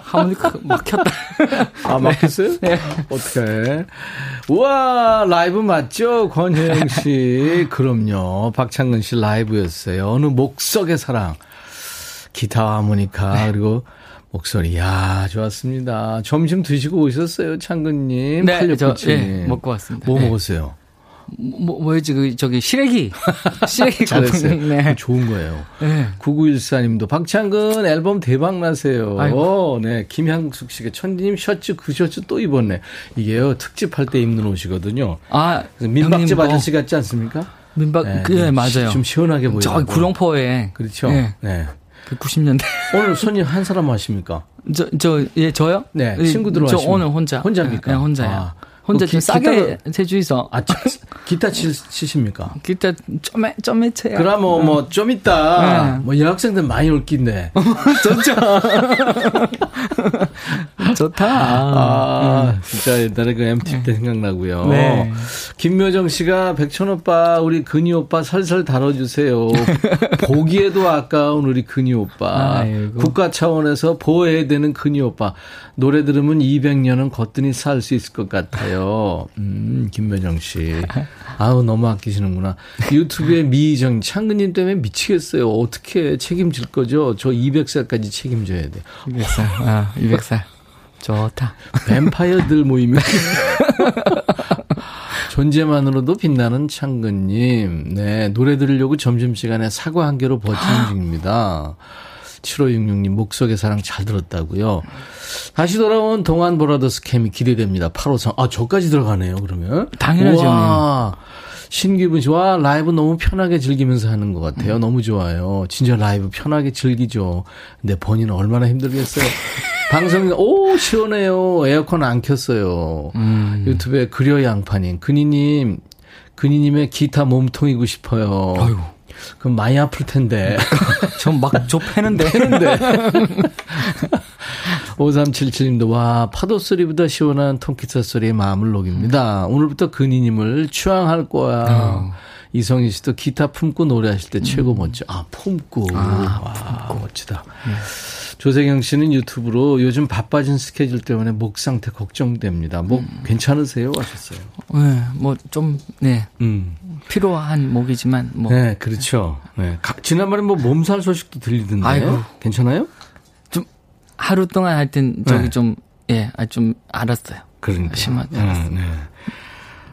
하모니카 막혔다. 아, 막혔어요? 네. 어떻게 우와, 라이브 맞죠? 권혜영 씨. 그럼요. 박창근 씨 라이브였어요. 어느 목석의 사랑. 기타 하모니카, 네. 그리고 목소리. 야 좋았습니다. 점심 드시고 오셨어요, 창근님? 네, 저, 예, 먹고 왔습니다. 뭐 네. 먹었어요? 뭐, 뭐였지, 그, 저기, 시래기. 시래기 잘했어요. 네. 좋은 거예요. 네. 9914님도 박창근 앨범 대박 나세요. 아이고. 네. 김향숙 씨가 천디님 셔츠 그 셔츠 또 입었네. 이게요, 특집할 때 입는 옷이거든요. 아, 민박집 뭐. 아저씨 같지 않습니까? 민박, 네, 그, 네, 맞아요. 좀 시원하게 보여요. 저 구룡포에. 그렇죠. 네. 네. 그 90년대. 오늘 손님 한 사람 하십니까? 저, 저, 예, 저요? 네. 친구들 저 오늘 혼자. 혼자입니까? 네, 혼자요. 아. 혼자 뭐좀 싸게 제주에서. 아, 기타 치, 치십니까? 기타 좀에, 좀에 쳐요. 그러면 뭐, 뭐, 좀 있다. 네. 뭐, 여학생들 많이 올 낀데. 좋죠. 좋다. 아, 진짜 옛날에 그 MT 때 네. 생각나고요. 네. 김묘정 씨가 백천 오빠, 우리 근희 오빠 설설 다뤄주세요. 보기에도 아까운 우리 근희 오빠. 아이고. 국가 차원에서 보호해야 되는 근희 오빠. 노래 들으면 200년은 거뜬히 살 수 있을 것 같아요. 음, 김묘정 씨. 아우, 너무 아끼시는구나. 유튜브에 미희정, 창근님 때문에 미치겠어요. 어떻게 책임질 거죠? 저 200살까지 책임져야 돼. 200살. 아, 200살. 좋다. 뱀파이어들 모이면. 존재만으로도 빛나는 창근님. 네, 노래 들으려고 점심시간에 사과 한 개로 버티는 중입니다. 7566님, 목속의 사랑 잘 들었다고요. 다시 돌아온 동안 보라더스 캠이 기대됩니다. 8호선. 아, 저까지 들어가네요, 그러면. 당연하죠. 와, 신기분 씨, 와, 라이브 너무 편하게 즐기면서 하는 것 같아요. 음. 너무 좋아요. 진짜 라이브 편하게 즐기죠. 근데 본인은 얼마나 힘들겠어요. 방송이, 오, 시원해요. 에어컨 안 켰어요. 음. 유튜브에 그려 양파님, 근희님, 근희님의 기타 몸통이고 싶어요. 아유. 그럼 많이 아플 텐데. 전 막 저 패는데. 패는데. 5377님도, 와, 파도 소리보다 시원한 통기타 소리에 마음을 녹입니다. 오늘부터 근희님을 추앙할 거야. 어. 이성희 씨도 기타 품고 노래하실 때 최고 음. 멋져. 아, 품고. 아, 와, 품고. 멋지다. 네. 조세경 씨는 유튜브로 요즘 바빠진 스케줄 때문에 목 상태 걱정됩니다. 목 음. 괜찮으세요? 하셨어요. 네, 뭐 좀, 네. 음. 필요한 목이지만 뭐. 네, 그렇죠. 네. 지난번에 뭐 몸살 소식도 들리던데. 아이고. 괜찮아요? 좀 하루 동안 하여튼 저기 네. 좀 예, 아, 좀 알았어요. 그러니까. 심하게 알았어요. 네, 네.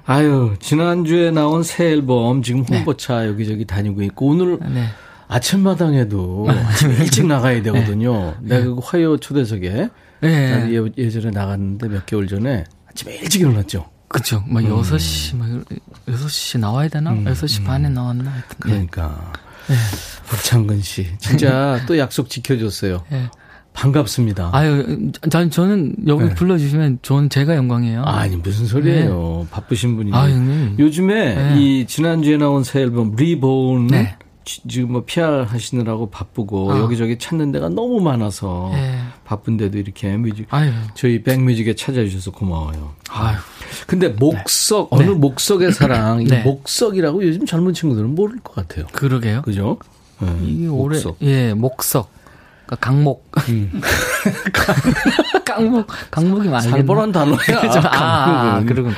아유, 지난주에 나온 새 앨범 지금 네. 홍보차 네. 여기저기 다니고 있고 오늘 네. 아침마당에도 아침 일찍 나가야 되거든요. 네. 내가 그 화요 초대석에 네. 예, 예전에 나갔는데 몇 개월 전에 아침에 일찍 일어났죠. 그쵸. 막 음. 6시, 막 6시 나와야 되나? 음. 6시 음. 반에 나왔나? 하여튼. 그러니까. 네. 박창근 씨. 진짜 또 약속 지켜줬어요. 네. 반갑습니다. 아유, 전, 저는 여기 네. 불러주시면 저는 제가 영광이에요. 아니, 무슨 소리예요. 네. 바쁘신 분이. 아, 형님. 요즘에 네. 이 지난주에 나온 새 앨범 리본 네. 지금 뭐 PR 하시느라고 바쁘고 어. 여기저기 찾는 데가 너무 많아서 네. 바쁜데도 이렇게 뮤직 아유. 저희 백뮤직에 찾아주셔서 고마워요. 아유. 근데 목석 네. 어느 네. 목석의 사랑 네. 목석이라고 요즘 젊은 친구들은 모를 것 같아요. 그러게요. 그죠? 네. 이게 올해 예 목석 그러니까 강목. 음. 강목 강목이 많이 살벌한 단어야. 아, 아 그러군.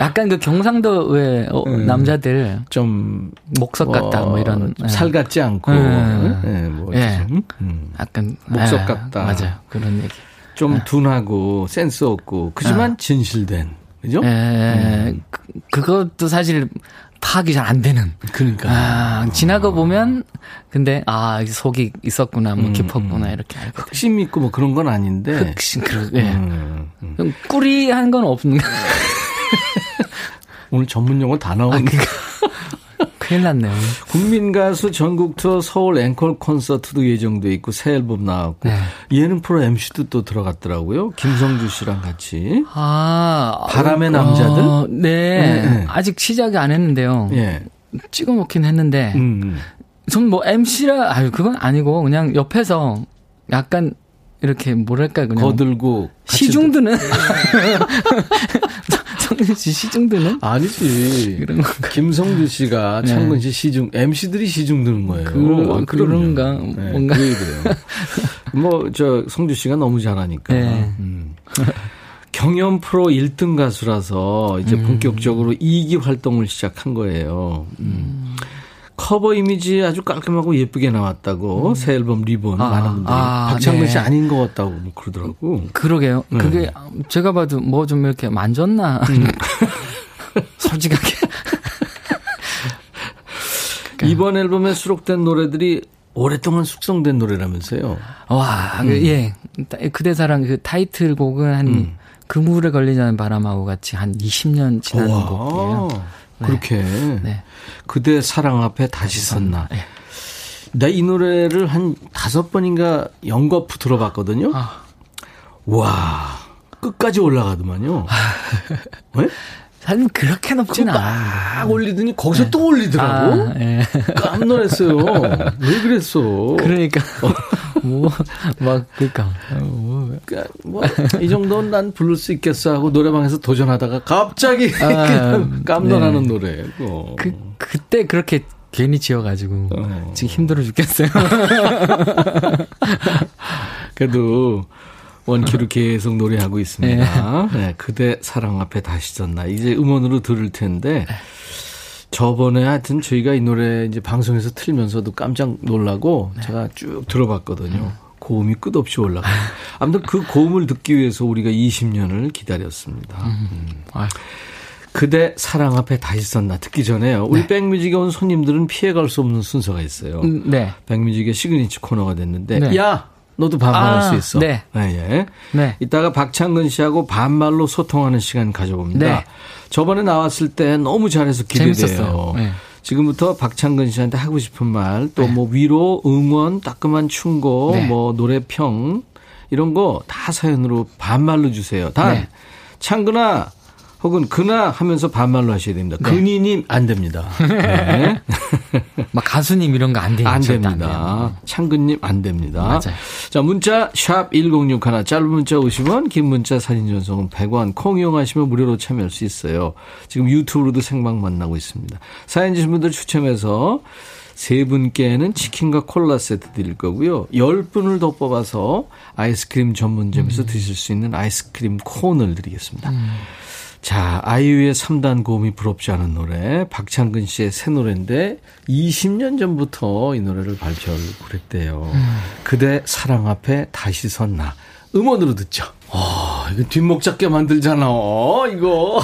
약간 그 경상도 왜 어, 음, 남자들 좀 목석 같다 뭐, 뭐 이런 네. 살 같지 않고 음, 네, 뭐 네. 음. 약간 목석 아, 같다 맞아요 그런 얘기 좀 네. 둔하고 센스 없고 그지만 아. 진실된 그죠? 예, 음. 그, 그것도 사실 파악이 잘 안 되는. 그러니까. 아, 지나가 보면, 근데, 아, 속이 있었구나, 뭐, 음, 깊었구나, 음. 이렇게. 흑심 있고 뭐 그런 건 아닌데. 흑심, 그러, 예. 음, 음. 꾸리한 건 없는. 오늘 전문 용어 다 나오는. 아, 그러니까. 큰일 났네요. 국민 가수 전국 투어 서울 앵콜 콘서트도 예정돼 있고 새 앨범 나왔고 네. 예능 프로 MC도 또 들어갔더라고요. 김성주 씨랑 같이. 아 바람의 남자들. 어, 네. 네. 아직 시작이 안 했는데요. 네. 찍어 놓긴 했는데. 음. 음. 전뭐 MC라 아유 그건 아니고 그냥 옆에서 약간 이렇게 뭐랄까 그냥 거들고 시중드는 성준 씨 시중드는 아니지 그런 건가? 김성준 씨가 네. 창근 씨 시중 MC들이 시중드는 거예요. 그, 아, 그런가 네, 뭔가 그래요. 뭐 저 성준 씨가 너무 잘하니까. 네. 음. 경연 프로 1등 가수라서 이제 음. 본격적으로 2기 활동을 시작한 거예요. 음. 커버 이미지 아주 깔끔하고 예쁘게 나왔다고 음. 새 앨범 리본 아, 많은 분들이 아, 박창근 씨 네. 아닌 것 같다고 뭐 그러더라고. 그러게요. 네. 그게 제가 봐도 뭐 좀 이렇게 만졌나 음. 솔직하게. 이번 앨범에 수록된 노래들이 오랫동안 숙성된 노래라면서요. 와, 음. 그, 예. 그대 사랑 그 타이틀곡은 한 음. 그물에 않은 바람하고 같이 한 20년 지난 곡이에요. 네. 그렇게. 네. 그대 사랑 앞에 다시 섰나. 네. 나이 노래를 한 다섯 번인가 연거푸 들어봤거든요. 아. 와, 끝까지 올라가더만요. 네? 사실 그렇게 높지는 않아. 막 올리더니 거기서 네. 또 올리더라고. 아, 네. 깜놀했어요. 왜 그랬어? 그러니까 뭐 막 그니까 뭐, 그러니까 뭐 이 정도는 난 부를 수 있겠어 하고 노래방에서 도전하다가 갑자기 아, 깜놀하는 네. 노래고. 그 그때 그렇게 괜히 지어가지고 어. 지금 힘들어 죽겠어요. 그래도 원키로 계속 노래하고 있습니다. 네. 네, 그대 사랑 앞에 다시 섰나. 이제 음원으로 들을 텐데. 저번에 하여튼 저희가 이 노래 이제 방송에서 틀면서도 깜짝 놀라고 네. 제가 쭉 들어봤거든요. 음. 고음이 끝없이 올라가요. 아무튼 그 고음을 듣기 위해서 우리가 20년을 기다렸습니다. 음. 음. 그대 사랑 앞에 다시 섰나 듣기 전에요. 우리 네. 백뮤직에 온 손님들은 피해갈 수 없는 순서가 있어요. 음, 네. 백뮤직의 시그니처 코너가 됐는데 네. 야 너도 반말할 아, 수 있어. 네. 네, 예. 네. 이따가 박창근 씨하고 반말로 소통하는 시간 가져봅니다. 네. 저번에 나왔을 때 너무 잘해서 기대돼요. 네. 지금부터 박창근 씨한테 하고 싶은 말, 또뭐 네. 위로, 응원, 따끔한 충고, 네. 뭐 노래평 이런 거 다 사연으로 반말로 주세요. 단 네. 창근아 혹은 그나 하면서 반말로 하셔야 됩니다. 네. 근이님 안 됩니다. 네. 막 가수님 이런 거 안 됩니다. 안 됩니다. 창근님 안 됩니다. 맞아요. 자 문자 샵 1061, 짧은 문자 50원, 긴 문자 사진 전송은 100원, 콩 이용하시면 무료로 참여할 수 있어요. 지금 유튜브로도 생방 만나고 있습니다. 사연 주신 분들 추첨해서 세 분께는 치킨과 콜라 세트 드릴 거고요. 열 분을 더 뽑아서 아이스크림 전문점에서 음. 드실 수 있는 아이스크림 콘을 드리겠습니다. 음. 자, 아이유의 3단 고음이 부럽지 않은 노래, 박창근 씨의 새 노래인데 20년 전부터 이 노래를 발표를 그랬대요. 음. 그대 사랑 앞에 다시 섰나. 음원으로 듣죠. 아, 이거 뒷목 잡게 만들잖아. 이거.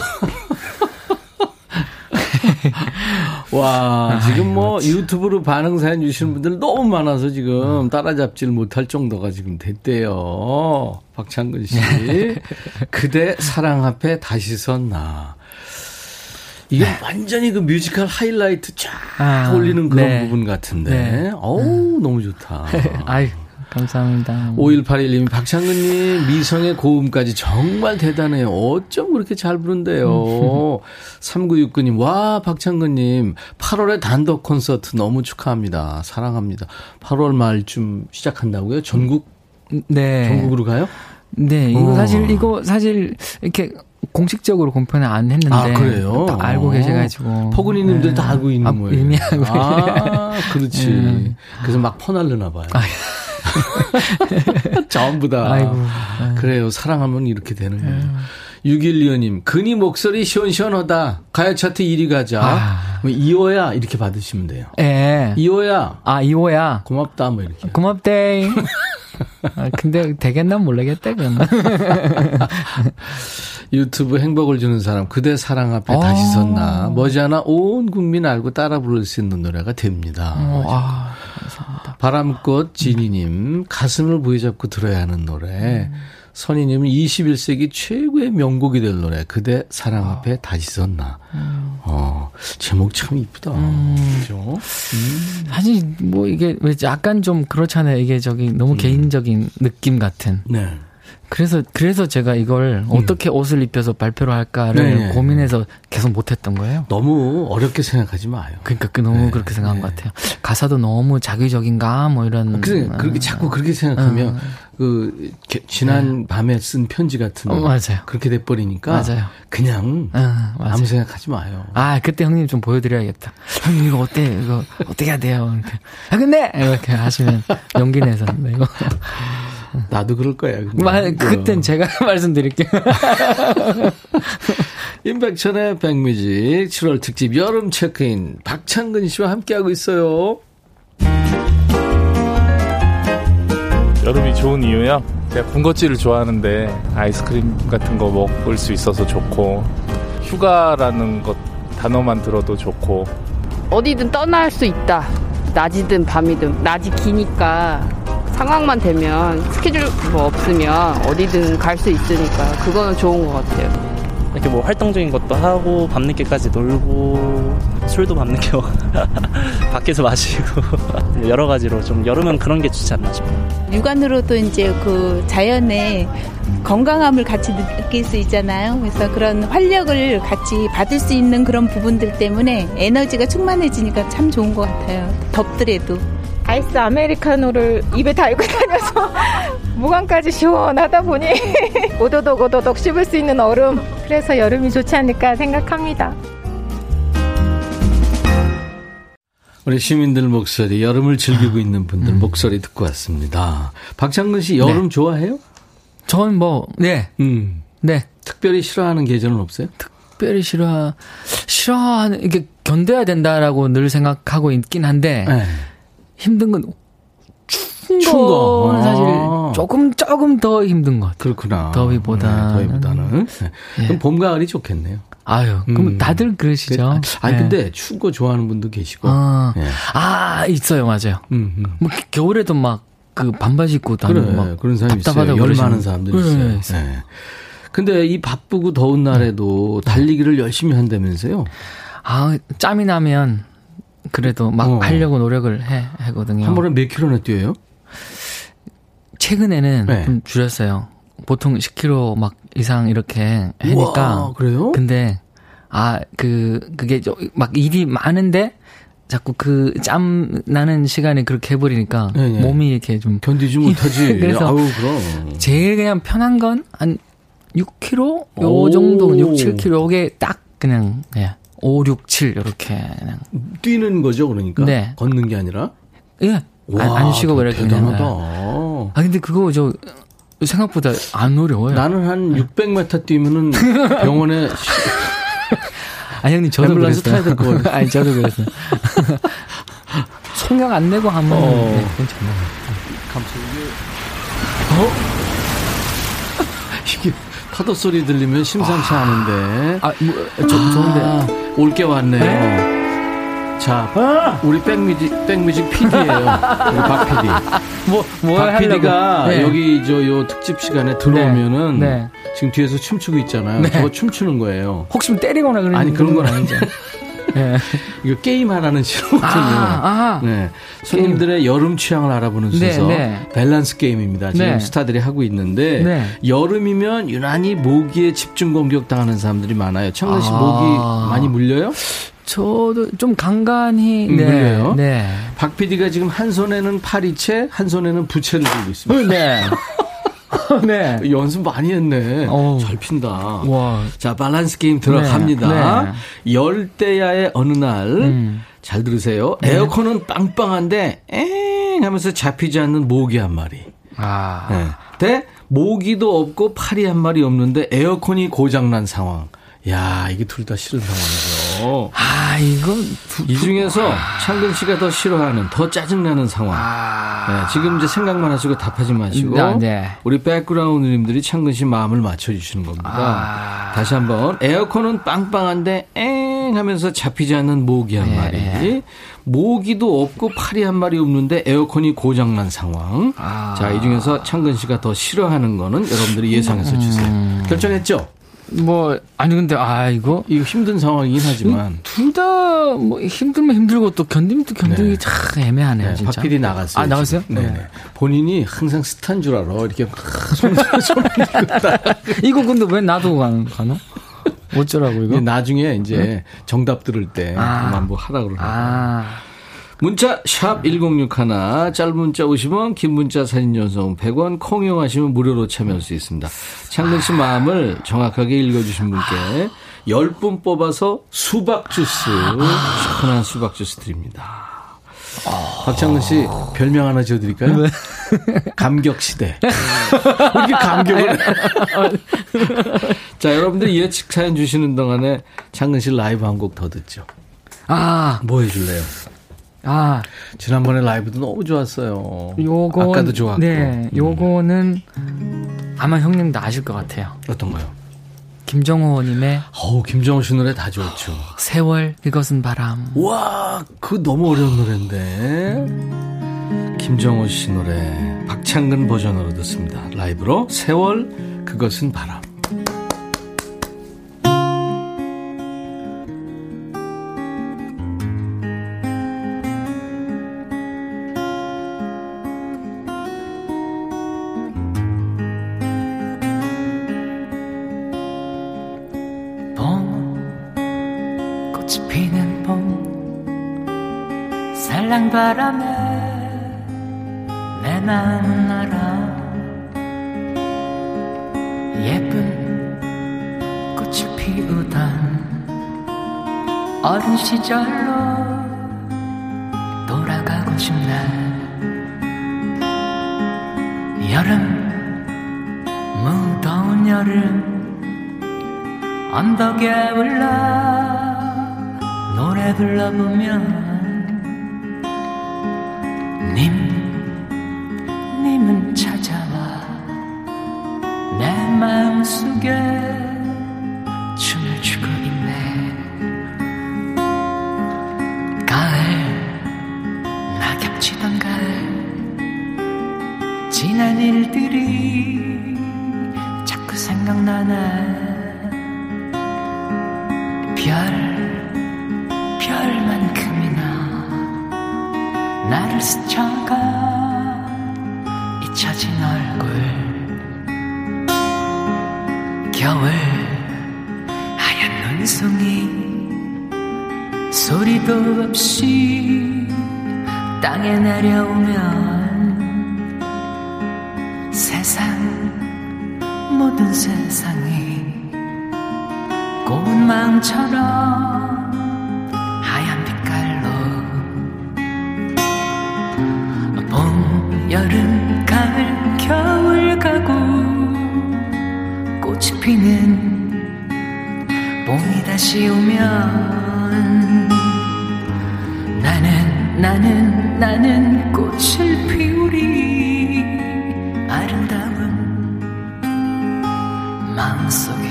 와, 지금 뭐 아이고, 유튜브로 반응 사연 주시는 분들 너무 많아서 지금 따라잡지를 못할 정도가 지금 됐대요. 박창근 씨. 그대 사랑 앞에 다시 섰나. 이게 네. 완전히 그 뮤지컬 하이라이트 쫙 아, 올리는 그런 네. 부분 같은데. 네. 어우, 너무 좋다. 아이 감사합니다. 5181님이 박창근님 미성의 고음까지 정말 대단해요. 어쩜 그렇게 잘 부른대요. 3969님, 와, 박창근님, 8월에 단독 콘서트 너무 축하합니다. 사랑합니다. 8월 말쯤 시작한다고요? 전국? 네. 전국으로 가요? 네, 이거 어. 사실, 이거 사실, 이렇게 공식적으로 공표는 안 했는데. 아, 그래요? 다 알고 계셔가지고. 포근이님들 네. 다 알고 있는 아, 거예요. 이미 알고. 아, 그렇지. 네. 그래서 막 퍼날르나 봐요. 아, 전부 다. 아이고. 그래요. 사랑하면 이렇게 되는 거예요. 6125님, 근이 목소리 시원시원하다. 가요 차트 1위 가자. 아. 2호야, 이렇게 받으시면 돼요. 예. 2호야. 아, 2호야. 고맙다, 뭐 이렇게. 고맙대. 아, 근데 되겠나 모르겠대, 그건. 유튜브 행복을 주는 사람, 그대 사랑 앞에 아. 다시 섰나. 머지않아 온 국민 알고 따라 부를 수 있는 노래가 됩니다. 어, 아. 바람꽃 지니님, 가슴을 부여잡고 들어야 하는 노래. 음. 선희님은 21세기 최고의 명곡이 될 노래 그대 사랑 앞에 다시 섰나. 음. 어 제목 참 이쁘다. 음. 그죠? 음. 사실 뭐 이게 왜 약간 좀 그렇잖아요. 이게 저기 너무 음. 개인적인 느낌 같은. 네. 그래서 그래서 제가 이걸 음. 어떻게 옷을 입혀서 발표를 할까를 네, 네. 고민해서 계속 못했던 거예요. 너무 어렵게 생각하지 마요. 그러니까 그 너무 네. 그렇게 생각한 네. 것 같아요. 가사도 너무 자기적인가 뭐 이런. 그래, 그렇게 자꾸 그렇게 생각하면 음. 그 지난 네. 밤에 쓴 편지 같은 거 어, 맞아요. 그렇게 돼 버리니까 맞아요. 그냥 어, 아무 생각하지 마요. 아 그때 형님 좀 보여드려야겠다. 형님 이거 어때? 이거 어떻게 해야 돼요? 이렇게. 아 근데 이렇게 하시면 용기 내서 이거. 나도 그럴 거야. 말, 그땐 제가 말씀드릴게요. 임백천의 백뮤직 7월 특집 여름 체크인 박창근 씨와 함께하고 있어요. 여름이 좋은 이유야? 제가 군것질을 좋아하는데 아이스크림 같은 거 먹을 수 있어서 좋고 휴가라는 것 단어만 들어도 좋고 어디든 떠날 수 있다. 낮이든 밤이든 낮이 기니까 상황만 되면 스케줄 뭐 없으면 어디든 갈 수 있으니까 그거는 좋은 것 같아요. 이렇게 뭐 활동적인 것도 하고 밤늦게까지 놀고 술도 밤늦게 밖에서 마시고 뭐 여러 가지로 좀 여름은 그런 게 좋지 않나 싶어요. 육안으로도 이제 그 자연의 건강함을 같이 느낄 수 있잖아요. 그래서 그런 활력을 같이 받을 수 있는 그런 부분들 때문에 에너지가 충만해지니까 참 좋은 것 같아요. 덥더라도. 아이스 아메리카노를 입에 달고 다녀서 무광까지 시원하다 보니 오도독 오도독 씹을 수 있는 얼음 그래서 여름이 좋지 않을까 생각합니다. 우리 시민들 목소리 여름을 즐기고 있는 분들 음. 목소리 듣고 왔습니다. 박창근 씨 여름 네. 좋아해요? 저는 뭐 네. 음. 네. 특별히 싫어하는 계절은 없어요? 특별히 싫어 싫어하는 이게 견뎌야 된다라고 늘 생각하고 있긴 한데 네. 힘든 건 추운, 추운 거 사실 아. 조금 조금 더 힘든 것 같아요. 그렇구나. 더위보다 네, 더위보다는. 네. 네. 그럼 봄 가을이 좋겠네요. 아유, 그럼 음. 다들 그러시죠. 그, 아, 네. 근데 추운 거 좋아하는 분도 계시고. 아, 네. 아 있어요, 맞아요. 음, 음. 뭐 겨울에도 막 그 반바지 입고 다니고 그래, 막 그런 사람이 있어요. 열 많은 사람들이 그래. 있어요. 네. 근데 이 바쁘고 더운 날에도 달리기를 열심히 한다면서요? 아, 짬이 나면 그래도 막 어. 하려고 노력을 해, 하거든요. 한 번에 몇 킬로나 뛰어요? 최근에는 네. 좀 줄였어요. 보통 10킬로 막 이상 이렇게 하니까. 우와, 그래요? 근데, 아, 그, 그게 막 일이 많은데, 자꾸 그 짬 나는 시간에 그렇게 해버리니까 네, 네. 몸이 이렇게 좀 견디지 못하지. 그래서 아우, 그럼. 제일 그냥 편한 건 한 6kg 요 정도 6, 7kg 요게 딱 그냥 예. 5, 6, 7 이렇게 그냥 뛰는 거죠, 그러니까. 네. 걷는 게 아니라. 예. 와, 안, 쉬고 이렇게 대단하다. 그냥. 아 근데 그거 저 생각보다 안 어려워요. 나는 한 600m 뛰면은 병원에 아 형님 저도 그랬어요. 타야 될거 같아요. 아니 저도 그랬어요. 송영 안 내고 하면 어. 네, 괜찮아요. 감사합니다. 어? 이게 파도 소리 들리면 심상치 아. 않은데. 아, 뭐, 저, 좋은데. 아, 올게 왔네요. 네? 자, 아! 우리 백뮤직, 백뮤직 PD예요 우리 박 PD. 뭐, 뭐, 박 PD가 네. 여기 저 요 특집 시간에 들어오면은 네. 네. 지금 뒤에서 춤추고 있잖아요. 네. 저거 춤추는 거예요. 혹시 때리거나 그러는 아니, 그런 건 아니죠. 네. 이거 게임하라는 시로거든요. 아, 아. 네. 손님들의 게임. 여름 취향을 알아보는 네, 순서 네, 네. 밸런스 게임입니다. 지금 네. 스타들이 하고 있는데 네. 여름이면 유난히 모기에 집중 공격 당하는 사람들이 많아요. 창근 씨 아. 모기 많이 물려요? 저도 좀 간간히 음, 네, 물려요. 네. 박 PD가 지금 한 손에는 파리채, 한 손에는 부채를 들고 있습니다. 네. 네. 연습 많이 했네. 오. 잘 핀다. 와. 자, 밸런스 게임 들어갑니다. 네. 네. 열대야의 어느 날, 음. 잘 들으세요. 네. 에어컨은 빵빵한데, 엥 하면서 잡히지 않는 모기 한 마리. 아. 네. 대, 모기도 없고 파리 한 마리 없는데 에어컨이 고장난 상황. 야, 이게 둘 다 싫은 상황이죠. 아, 이건 이 중에서 아. 창근 씨가 더 싫어하는, 더 짜증나는 상황. 아. 네, 지금 이제 생각만 하시고 답하지 마시고 아, 네. 우리 백그라운드님들이 창근 씨 마음을 맞춰주시는 겁니다. 아. 다시 한번 에어컨은 빵빵한데 엥 하면서 잡히지 않는 모기 한 네, 마리. 네. 모기도 없고 파리 한 마리 없는데 에어컨이 고장난 상황. 아. 자, 이 중에서 창근 씨가 더 싫어하는 거는 여러분들이 예상해서 주세요. 음. 결정했죠? 뭐 아니 근데 아 이거 이거 힘든 상황이긴 하지만 둘 다 뭐 힘들면 힘들고 또 견디면 또 견디기 네. 참 애매하네요 네, 진짜. 박PD 나갔어요. 아 나갔어요? 네. 네. 본인이 항상 스탄 줄 알아. 이렇게 손 손을 이거 근데 왜 나도 가는 가나? 어쩌라고 이거? 나중에 이제 네? 정답 들을 때 아. 그만 뭐 하라 그러는 아. 문자 샵 1061, 짧은 문자 50원, 긴 문자 사진 전송 100원, 콩 이용하시면 무료로 참여할 수 있습니다. 창근 씨 마음을 정확하게 읽어주신 분께 10분 뽑아서 수박 주스, 시원한 수박 주스 드립니다. 박창근 씨 별명 하나 지어드릴까요? 네. 감격 시대. 이렇게 감격을. 자, 여러분들 예측 사연 주시는 동안에 창근 씨 라이브 한 곡 더 듣죠. 아. 뭐 해줄래요? 아. 지난번에 라이브도 너무 좋았어요. 요거. 아까도 좋았고. 네. 요거는 아마 형님도 아실 것 같아요. 어떤가요? 김정호 님의. 어우, 김정호 씨 노래 다 좋죠. 세월, 이것은 바람. 와, 그 너무 어려운 노래인데. 김정호 씨 노래, 박창근 버전으로 듣습니다. 라이브로 세월, 그것은 바람. 시절로 돌아가고 싶네. 여름 무더운 여름 언덕에 올라 노래 불러보면 오면 세상 모든 세상이 꽃망처럼 하얀 빛깔로 봄, 여름, 가을, 겨울 가고 꽃이 피는 봄이 다시 오면 나는 나는 꽃을 피우리. 아름다운 마음속에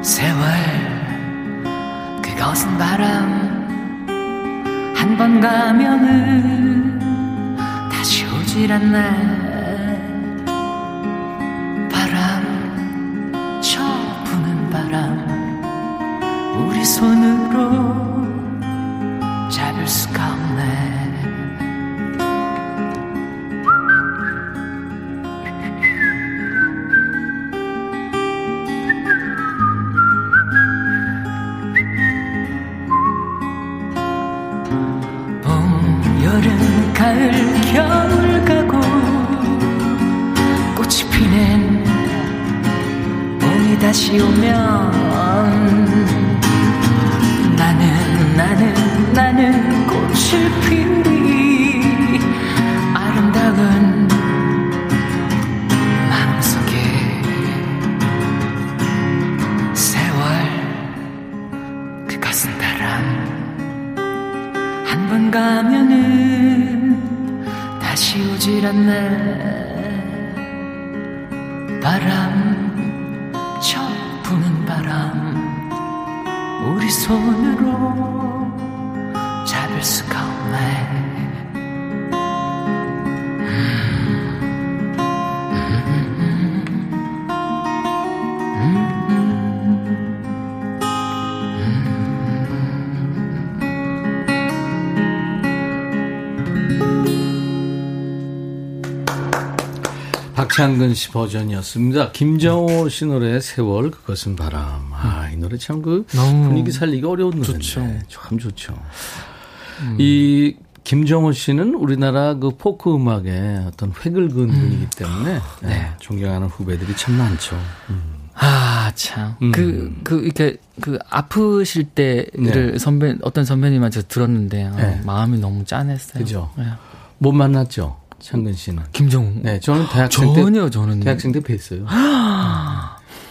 세월 그것은 바람. 한 번 가면은 다시 오질 않네 박창근 씨 버전이었습니다. 김정호 씨 노래 세월 그것은 바람. 아, 이 노래 참 그 분위기 살리기 어려운 노래인데 좋죠. 참 좋죠. 음. 이 김정호 씨는 우리나라 그 포크 음악의 어떤 획을 그은 음. 분이기 때문에 네. 네. 존경하는 후배들이 참 많죠. 음. 아, 참. 음. 그, 그, 이렇게, 그, 아프실 때를 네. 선배, 어떤 선배님한테 들었는데, 아, 네. 마음이 너무 짠했어요. 그죠. 네. 못 만났죠? 창근 씨는. 김정우. 네, 저는 대학생 때 전혀 저는 대학생 때 뵀어요.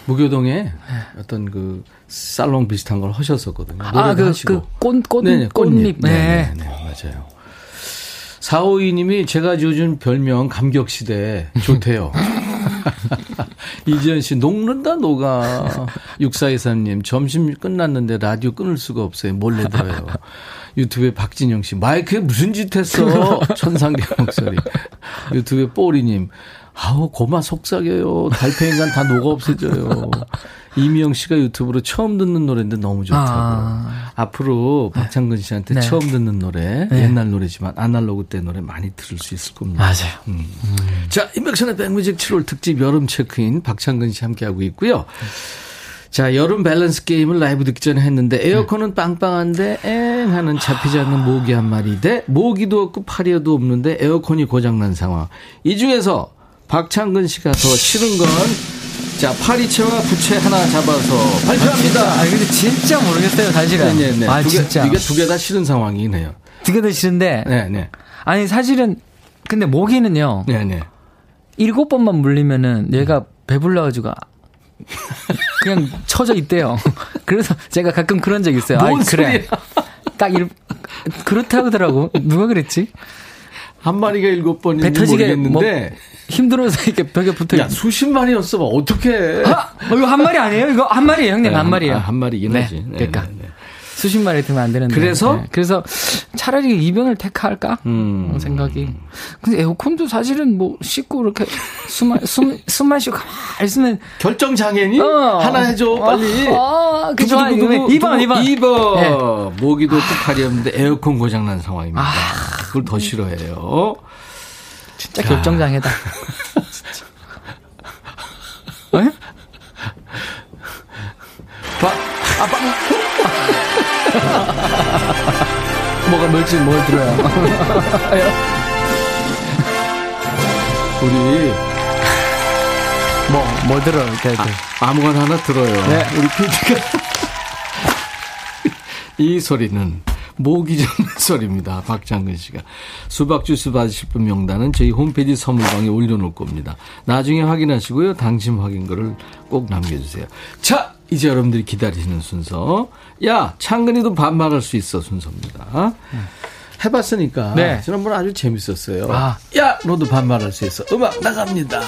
무교동에 네. 어떤 그 살롱 비슷한 걸 하셨었거든요. 아, 그, 그 꽃, 꽃, 네네, 꽃잎. 네. 네, 네, 맞아요. 452님이 제가 지어준 별명 감격 시대 좋대요. 이지연 씨, 녹는다, 녹아. 6423님, 점심 끝났는데 라디오 끊을 수가 없어요. 몰래 들어요. 유튜브에 박진영 씨, 마이크에 무슨 짓 했어? 천상계 목소리. 유튜브에 뽀리님, 아우, 고마 속삭여요. 달팽이간 다 녹아 없어져요. 이미영 씨가 유튜브로 처음 듣는 노래인데 너무 좋다고. 아. 앞으로 박창근 씨한테 네. 처음 듣는 노래, 네. 옛날 노래지만 아날로그 때 노래 많이 들을 수 있을 겁니다. 맞아요. 음. 음. 자, 인백션의 백뮤직 7월 특집 여름 체크인 박창근 씨 함께하고 있고요. 자, 여름 밸런스 게임을 라이브 듣기 전에 했는데 에어컨은 빵빵한데 엥 하는 잡히지 않는 모기 한 마리 대 모기도 없고 파리도 없는데 에어컨이 고장난 상황. 이 중에서 박창근 씨가 더 싫은 건 자, 파리채와 부채 하나 잡아서 발표합니다. 아, 근데 진짜 모르겠어요, 사실은. 네 네. 네. 아, 두 개, 진짜. 이게 두 개 다 싫은 상황이긴 해요. 두 개 다 싫은데. 네네. 네. 아니, 사실은, 근데 모기는요. 네네. 네. 일곱 번만 물리면은 얘가 배불러가지고 그냥 쳐져 있대요. 그래서 제가 가끔 그런 적 있어요. 아 그래. 딱 일, 그렇다 하더라고. 누가 그랬지? 한 마리가 일곱 번인지 터지게 뭐 모르겠는데 뭐 힘들어서 이렇게 벽에 붙어. 야 수십 마리였어. 어떻게? 아, 이거 한 마리 아니에요? 이거 한 마리예요, 형님. 네, 한 마리예요. 아, 한 마리긴 네, 하지. 네, 그러니까. 네, 네. 수십 마리 들면 안 되는데. 그래서 네. 그래서 차라리 이변을 택할까 음. 생각이. 근데 에어컨도 사실은 뭐 씻고 이렇게 숨숨 숨만 쉬고 가만히 있으면 결정 장애니 어. 하나 해줘 빨리. 어, 그 좋아. 2번 2번 2번. 네. 모기도 끝팔이 없는데 에어컨 고장 난 상황입니다. 아. 그걸 더 싫어해요. 진짜 결정장애다. 어? 바, 아, 바, 뭐가 뭘지 뭘 들어요. 우리 뭐, 뭐 들어, 이렇게. 아, 아무거나 하나 들어요. 네. 우리 PD가. 이 소리는 모기 잡는 소리입니다. 박장근 씨가. 수박 주스 받으실 분 명단은 저희 홈페이지 선물방에 올려놓을 겁니다. 나중에 확인하시고요. 당심 확인글을 꼭 남겨주세요. 자, 이제 여러분들이 기다리시는 순서. 야, 창근이도 반말할 수 있어 순서입니다. 해봤으니까. 네. 지난번에 아주 재밌었어요. 아. 야, 너도 반말할 수 있어. 음악 나갑니다.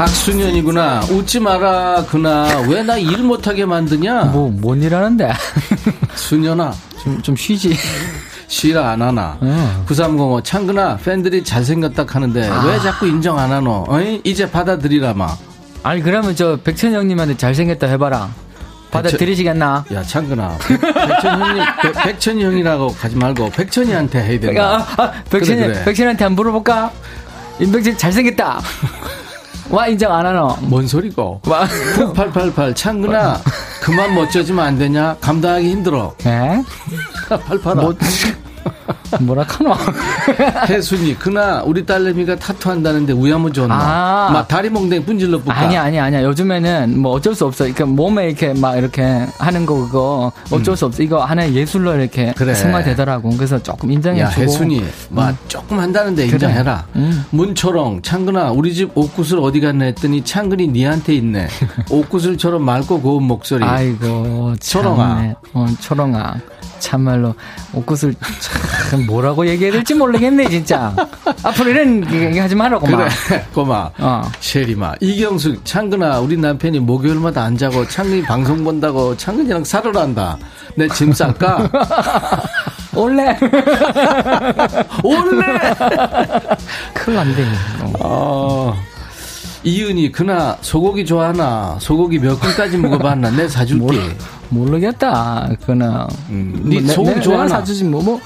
박순현이구나. 웃지 마라, 그나. 왜 나 일 못하게 만드냐? 뭐, 뭔 일 하는데? 순현아. 좀, 좀 쉬지. 쉬라 안 하나. 어. 9305 창근아 팬들이 잘생겼다 하는데 아. 왜 자꾸 인정 안 하노? 어이? 이제 받아들이라마. 아니 그러면 저 백천 형님한테 잘생겼다 해봐라. 받아들이시겠나? 야 창근아 백, 천 형님 백, 천 형이라고 가지 말고 백천이한테 해야 된다. 아, 아, 백천 그래, 그래. 백천한테 한번 물어볼까? 임백천 잘생겼다. 와 인정 안 하노? 뭔 소리고? 와 888 창근아 그만 멋져지면 안 되냐? 감당하기 힘들어. 에? 88아. 뭐, 뭐라 카노? 혜순이, 그나 우리 딸내미가 타투한다는데 우야무 좋나? 아. 막 다리 몽댕 분질러 볼까? 아니야, 아니야, 아니야. 요즘에는 뭐 어쩔 수 없어. 그러니까 몸에 이렇게 막 이렇게 하는 거 그거 어쩔 음. 수 없어. 이거 하나의 예술로 이렇게 그래. 생활되더라고. 그래서 조금 인정해주고. 야, 혜순이, 막 음. 조금 한다는데 인정해라. 그래. 음. 문초롱, 창근아, 우리 집 옷구슬 어디 갔나 했더니 창근이 니한테 있네. 옷구슬처럼 맑고 고운 목소리. 아이고, 초롱아. 어, 초롱아. 참말로 옷구슬 참 뭐라고 얘기해야 될지 모르겠네 진짜. 앞으로 이런 얘기하지 말라고 그래, 고마. 어. 셰리마 이경숙 창근아 우리 남편이 목요일마다 안 자고 창근이 방송 본다고 창근이랑 살을 한다. 내 짐 쌀까? 올래. 올래. 큰일 안 돼. 어. 이은이 그나 소고기 좋아하나 소고기 몇 근까지 먹어봤나 내 사줄게 모르겠다 그나 음, 네 뭐, 소고기 좋아하나 사주지 뭐뭐 뭐,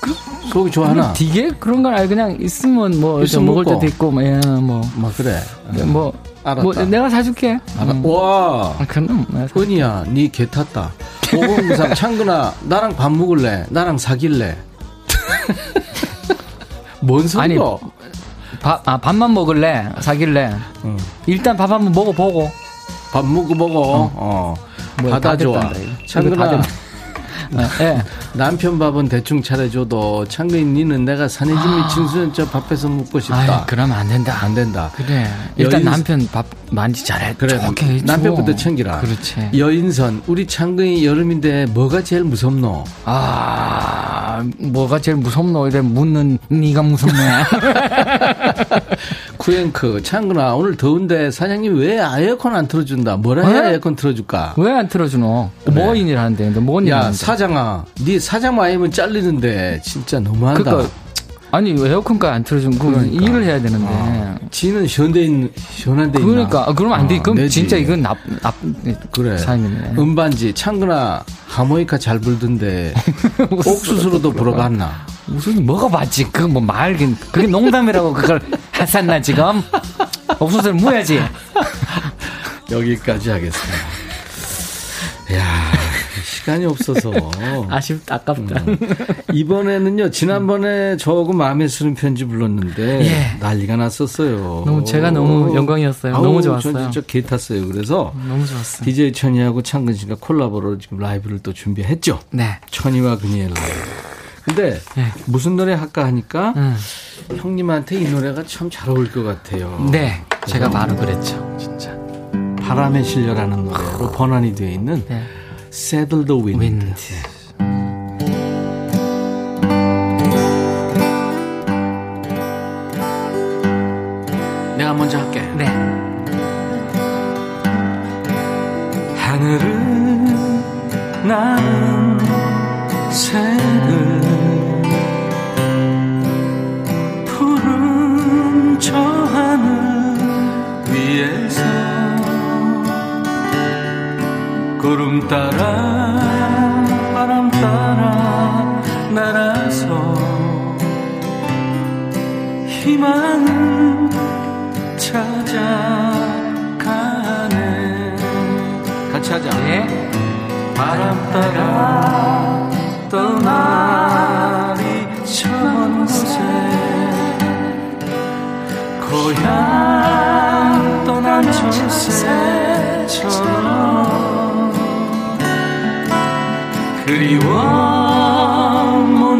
그, 소고기 좋아하나 되게 그런 건 아니 그냥 있으면 뭐 있으면 먹을 때도 있고 뭐뭐 예, 뭐. 뭐 그래 뭐 알았다. 뭐 내가 사줄게. 음. 와. 아, 그럼 은이야, 니개 탔다. 오공구삼 창근아, 나랑 밥 먹을래? 나랑 사귈래? 뭔 소리야? 밥, 아, 밥만 먹을래? 사귈래? 응. 일단 밥 한번 먹어보고. 밥 먹어보고, 어. 어. 받아 좋아. 창근아. 어, 예. 남편 밥은 대충 차려줘도 창근이 니는 내가 산해진 아. 미친수는 저 밥해서 먹고 싶다. 그러면 안 된다. 안 된다. 그래. 일단 여인... 남편 밥 많이 잘해. 그래. 남편부터 챙기라. 그렇지. 여인선 우리 창근이 여름인데 뭐가 제일 무섭노? 아 뭐가 제일 무섭노? 이래 묻는 니가 무섭네. 쿠앵크 창근아 오늘 더운데 사장님 왜 에어컨 안 틀어준다? 뭐라 해야 에? 어컨 틀어줄까? 왜 안 틀어주노? 그래. 뭐 인 일 하는데? 뭔일 하는데? 사장아, 네 사장 아니면 잘리는데 진짜 너무한다. 그러니까 아니 에어컨까지 안 틀어주면 그 그러니까. 일을 해야 되는데. 아, 지는 있는 시원한데 그러니까 아, 그럼 안 돼. 아, 그럼 내지. 진짜 이건 납, 납 그래. 사이네. 음반지 창근아 하모니카 잘 불던데 옥수수로도 불어봤나? 무슨 먹어봤지. 그 뭐 말긴 그게 농담이라고 그걸 하산나 지금. 옥수수를 모야지. 여기까지 하겠습니다. 야 시간이 없어서. 아쉽다, 아깝다. 음. 이번에는요, 지난번에 저하고 마음에 쓰는 편지 불렀는데, 예. 난리가 났었어요. 너무, 제가 너무 영광이었어요. 아우, 너무 좋았어요. 전 진짜 개 탔어요. 그래서. 너무 좋았어요. DJ 천이하고 창근 씨가 콜라보로 지금 라이브를 또 준비했죠. 네. 천이와 그니의 라이브. 근데 네. 무슨 노래 할까 하니까 음. 형님한테 이 노래가 참 잘 어울릴 것 같아요. 네, 제가 바로 그랬죠, 진짜. 바람에 실려라는 노래로 아. 번안이 되어 있는 네. Saddle the Wind. Wind. 네. 내가 먼저 할게. 네. 하늘은 나 구름 따라 바람 따라 날아서 희망을 찾아가네. 같이 하자. 네. 바람 따라 떠나리 먼 곳에 고향 떠난 철새처럼 그리워 못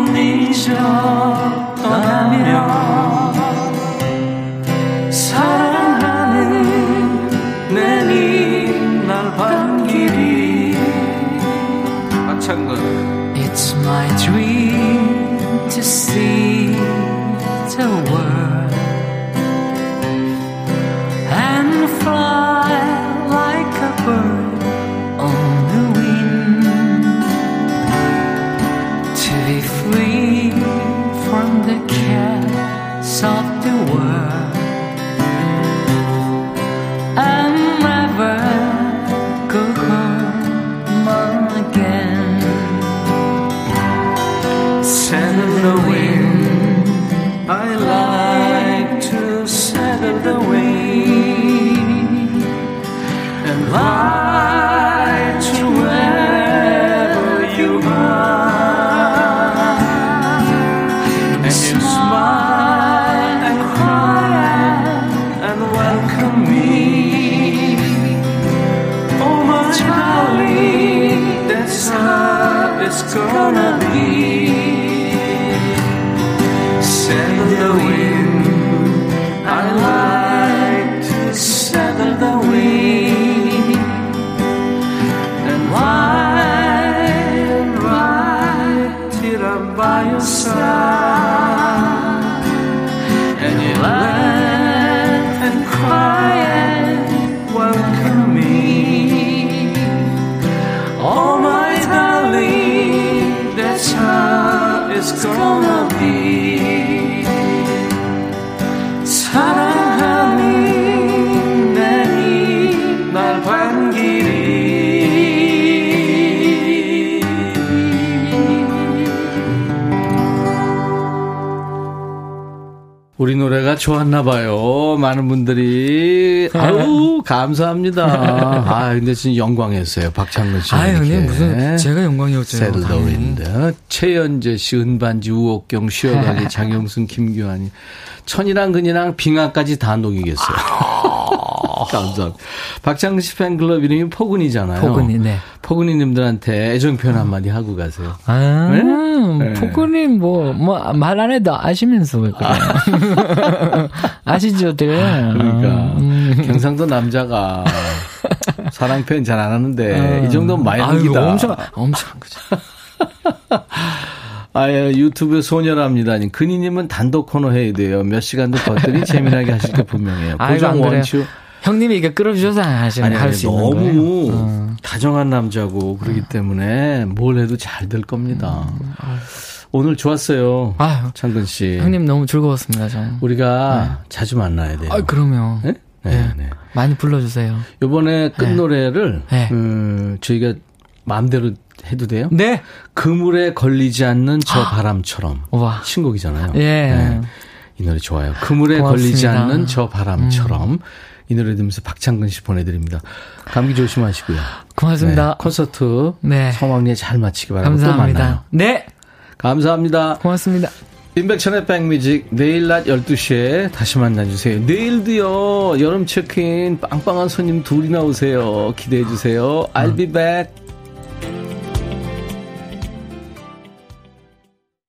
time is gonna be. 우리 노래가 좋았나 봐요. 많은 분들이 아우 감사합니다. 아 근데 진짜 영광이었어요. 박창근 씨. 아유, 형님 무슨 제가 영광이었죠. 셀더윈드 최연재 씨, 은반지, 우옥경, 쉬어가기, 장영순, 김규환이 천이랑 근이랑 빙하까지 다 녹이겠어요. 감사합니다. 박창근 씨 팬클럽 이름이 포근이잖아요. 포근이, 네. 포근이님들한테 애정 표현 한마디 하고 가세요. 아, 네? 포근이 뭐, 뭐, 말 안 해도 아시면서 왜 그래. 아시죠, 들 그러니까. 음. 경상도 남자가 사랑 표현 잘 안 하는데, 이 정도면 많이 합니다. 아유, 엄청, 엄청 한 거죠. 아예 유튜브 소녀랍니다. 근희님은 단독 코너 해야 돼요. 몇 시간도 버더니 재미나게 하실 게 분명해요. 고정 원추. 형님이 이게 끌어주셔서 하시는 할수 있는 거예요. 너무 어. 다정한 남자고 그러기 때문에 뭘 해도 잘 될 겁니다. 음. 오늘 좋았어요. 아유, 창근 씨. 형님 너무 즐거웠습니다. 저. 우리가 네. 자주 만나야 돼요. 아, 그럼요. 네? 네, 네. 네. 많이 불러주세요. 이번에 끝 노래를 음, 저희가 마음대로 해도 돼요? 네. 그물에 걸리지 않는 저 바람처럼. 와. 신곡이잖아요. 예. 네. 이 노래 좋아요. 그물에 고맙습니다. 걸리지 않는 저 바람처럼. 음. 이 노래 들으면서 박창근 씨 보내드립니다. 감기 조심하시고요. 고맙습니다. 네, 콘서트 네. 성황리에 잘 마치기 바랍니다. 감사합니다. 또 만나요. 네. 감사합니다. 고맙습니다. 인백천의 백뮤직 내일 낮 12시에 다시 만나주세요. 내일도요. 여름 체크인 빵빵한 손님 둘이 나오세요. 기대해주세요. I'll be back.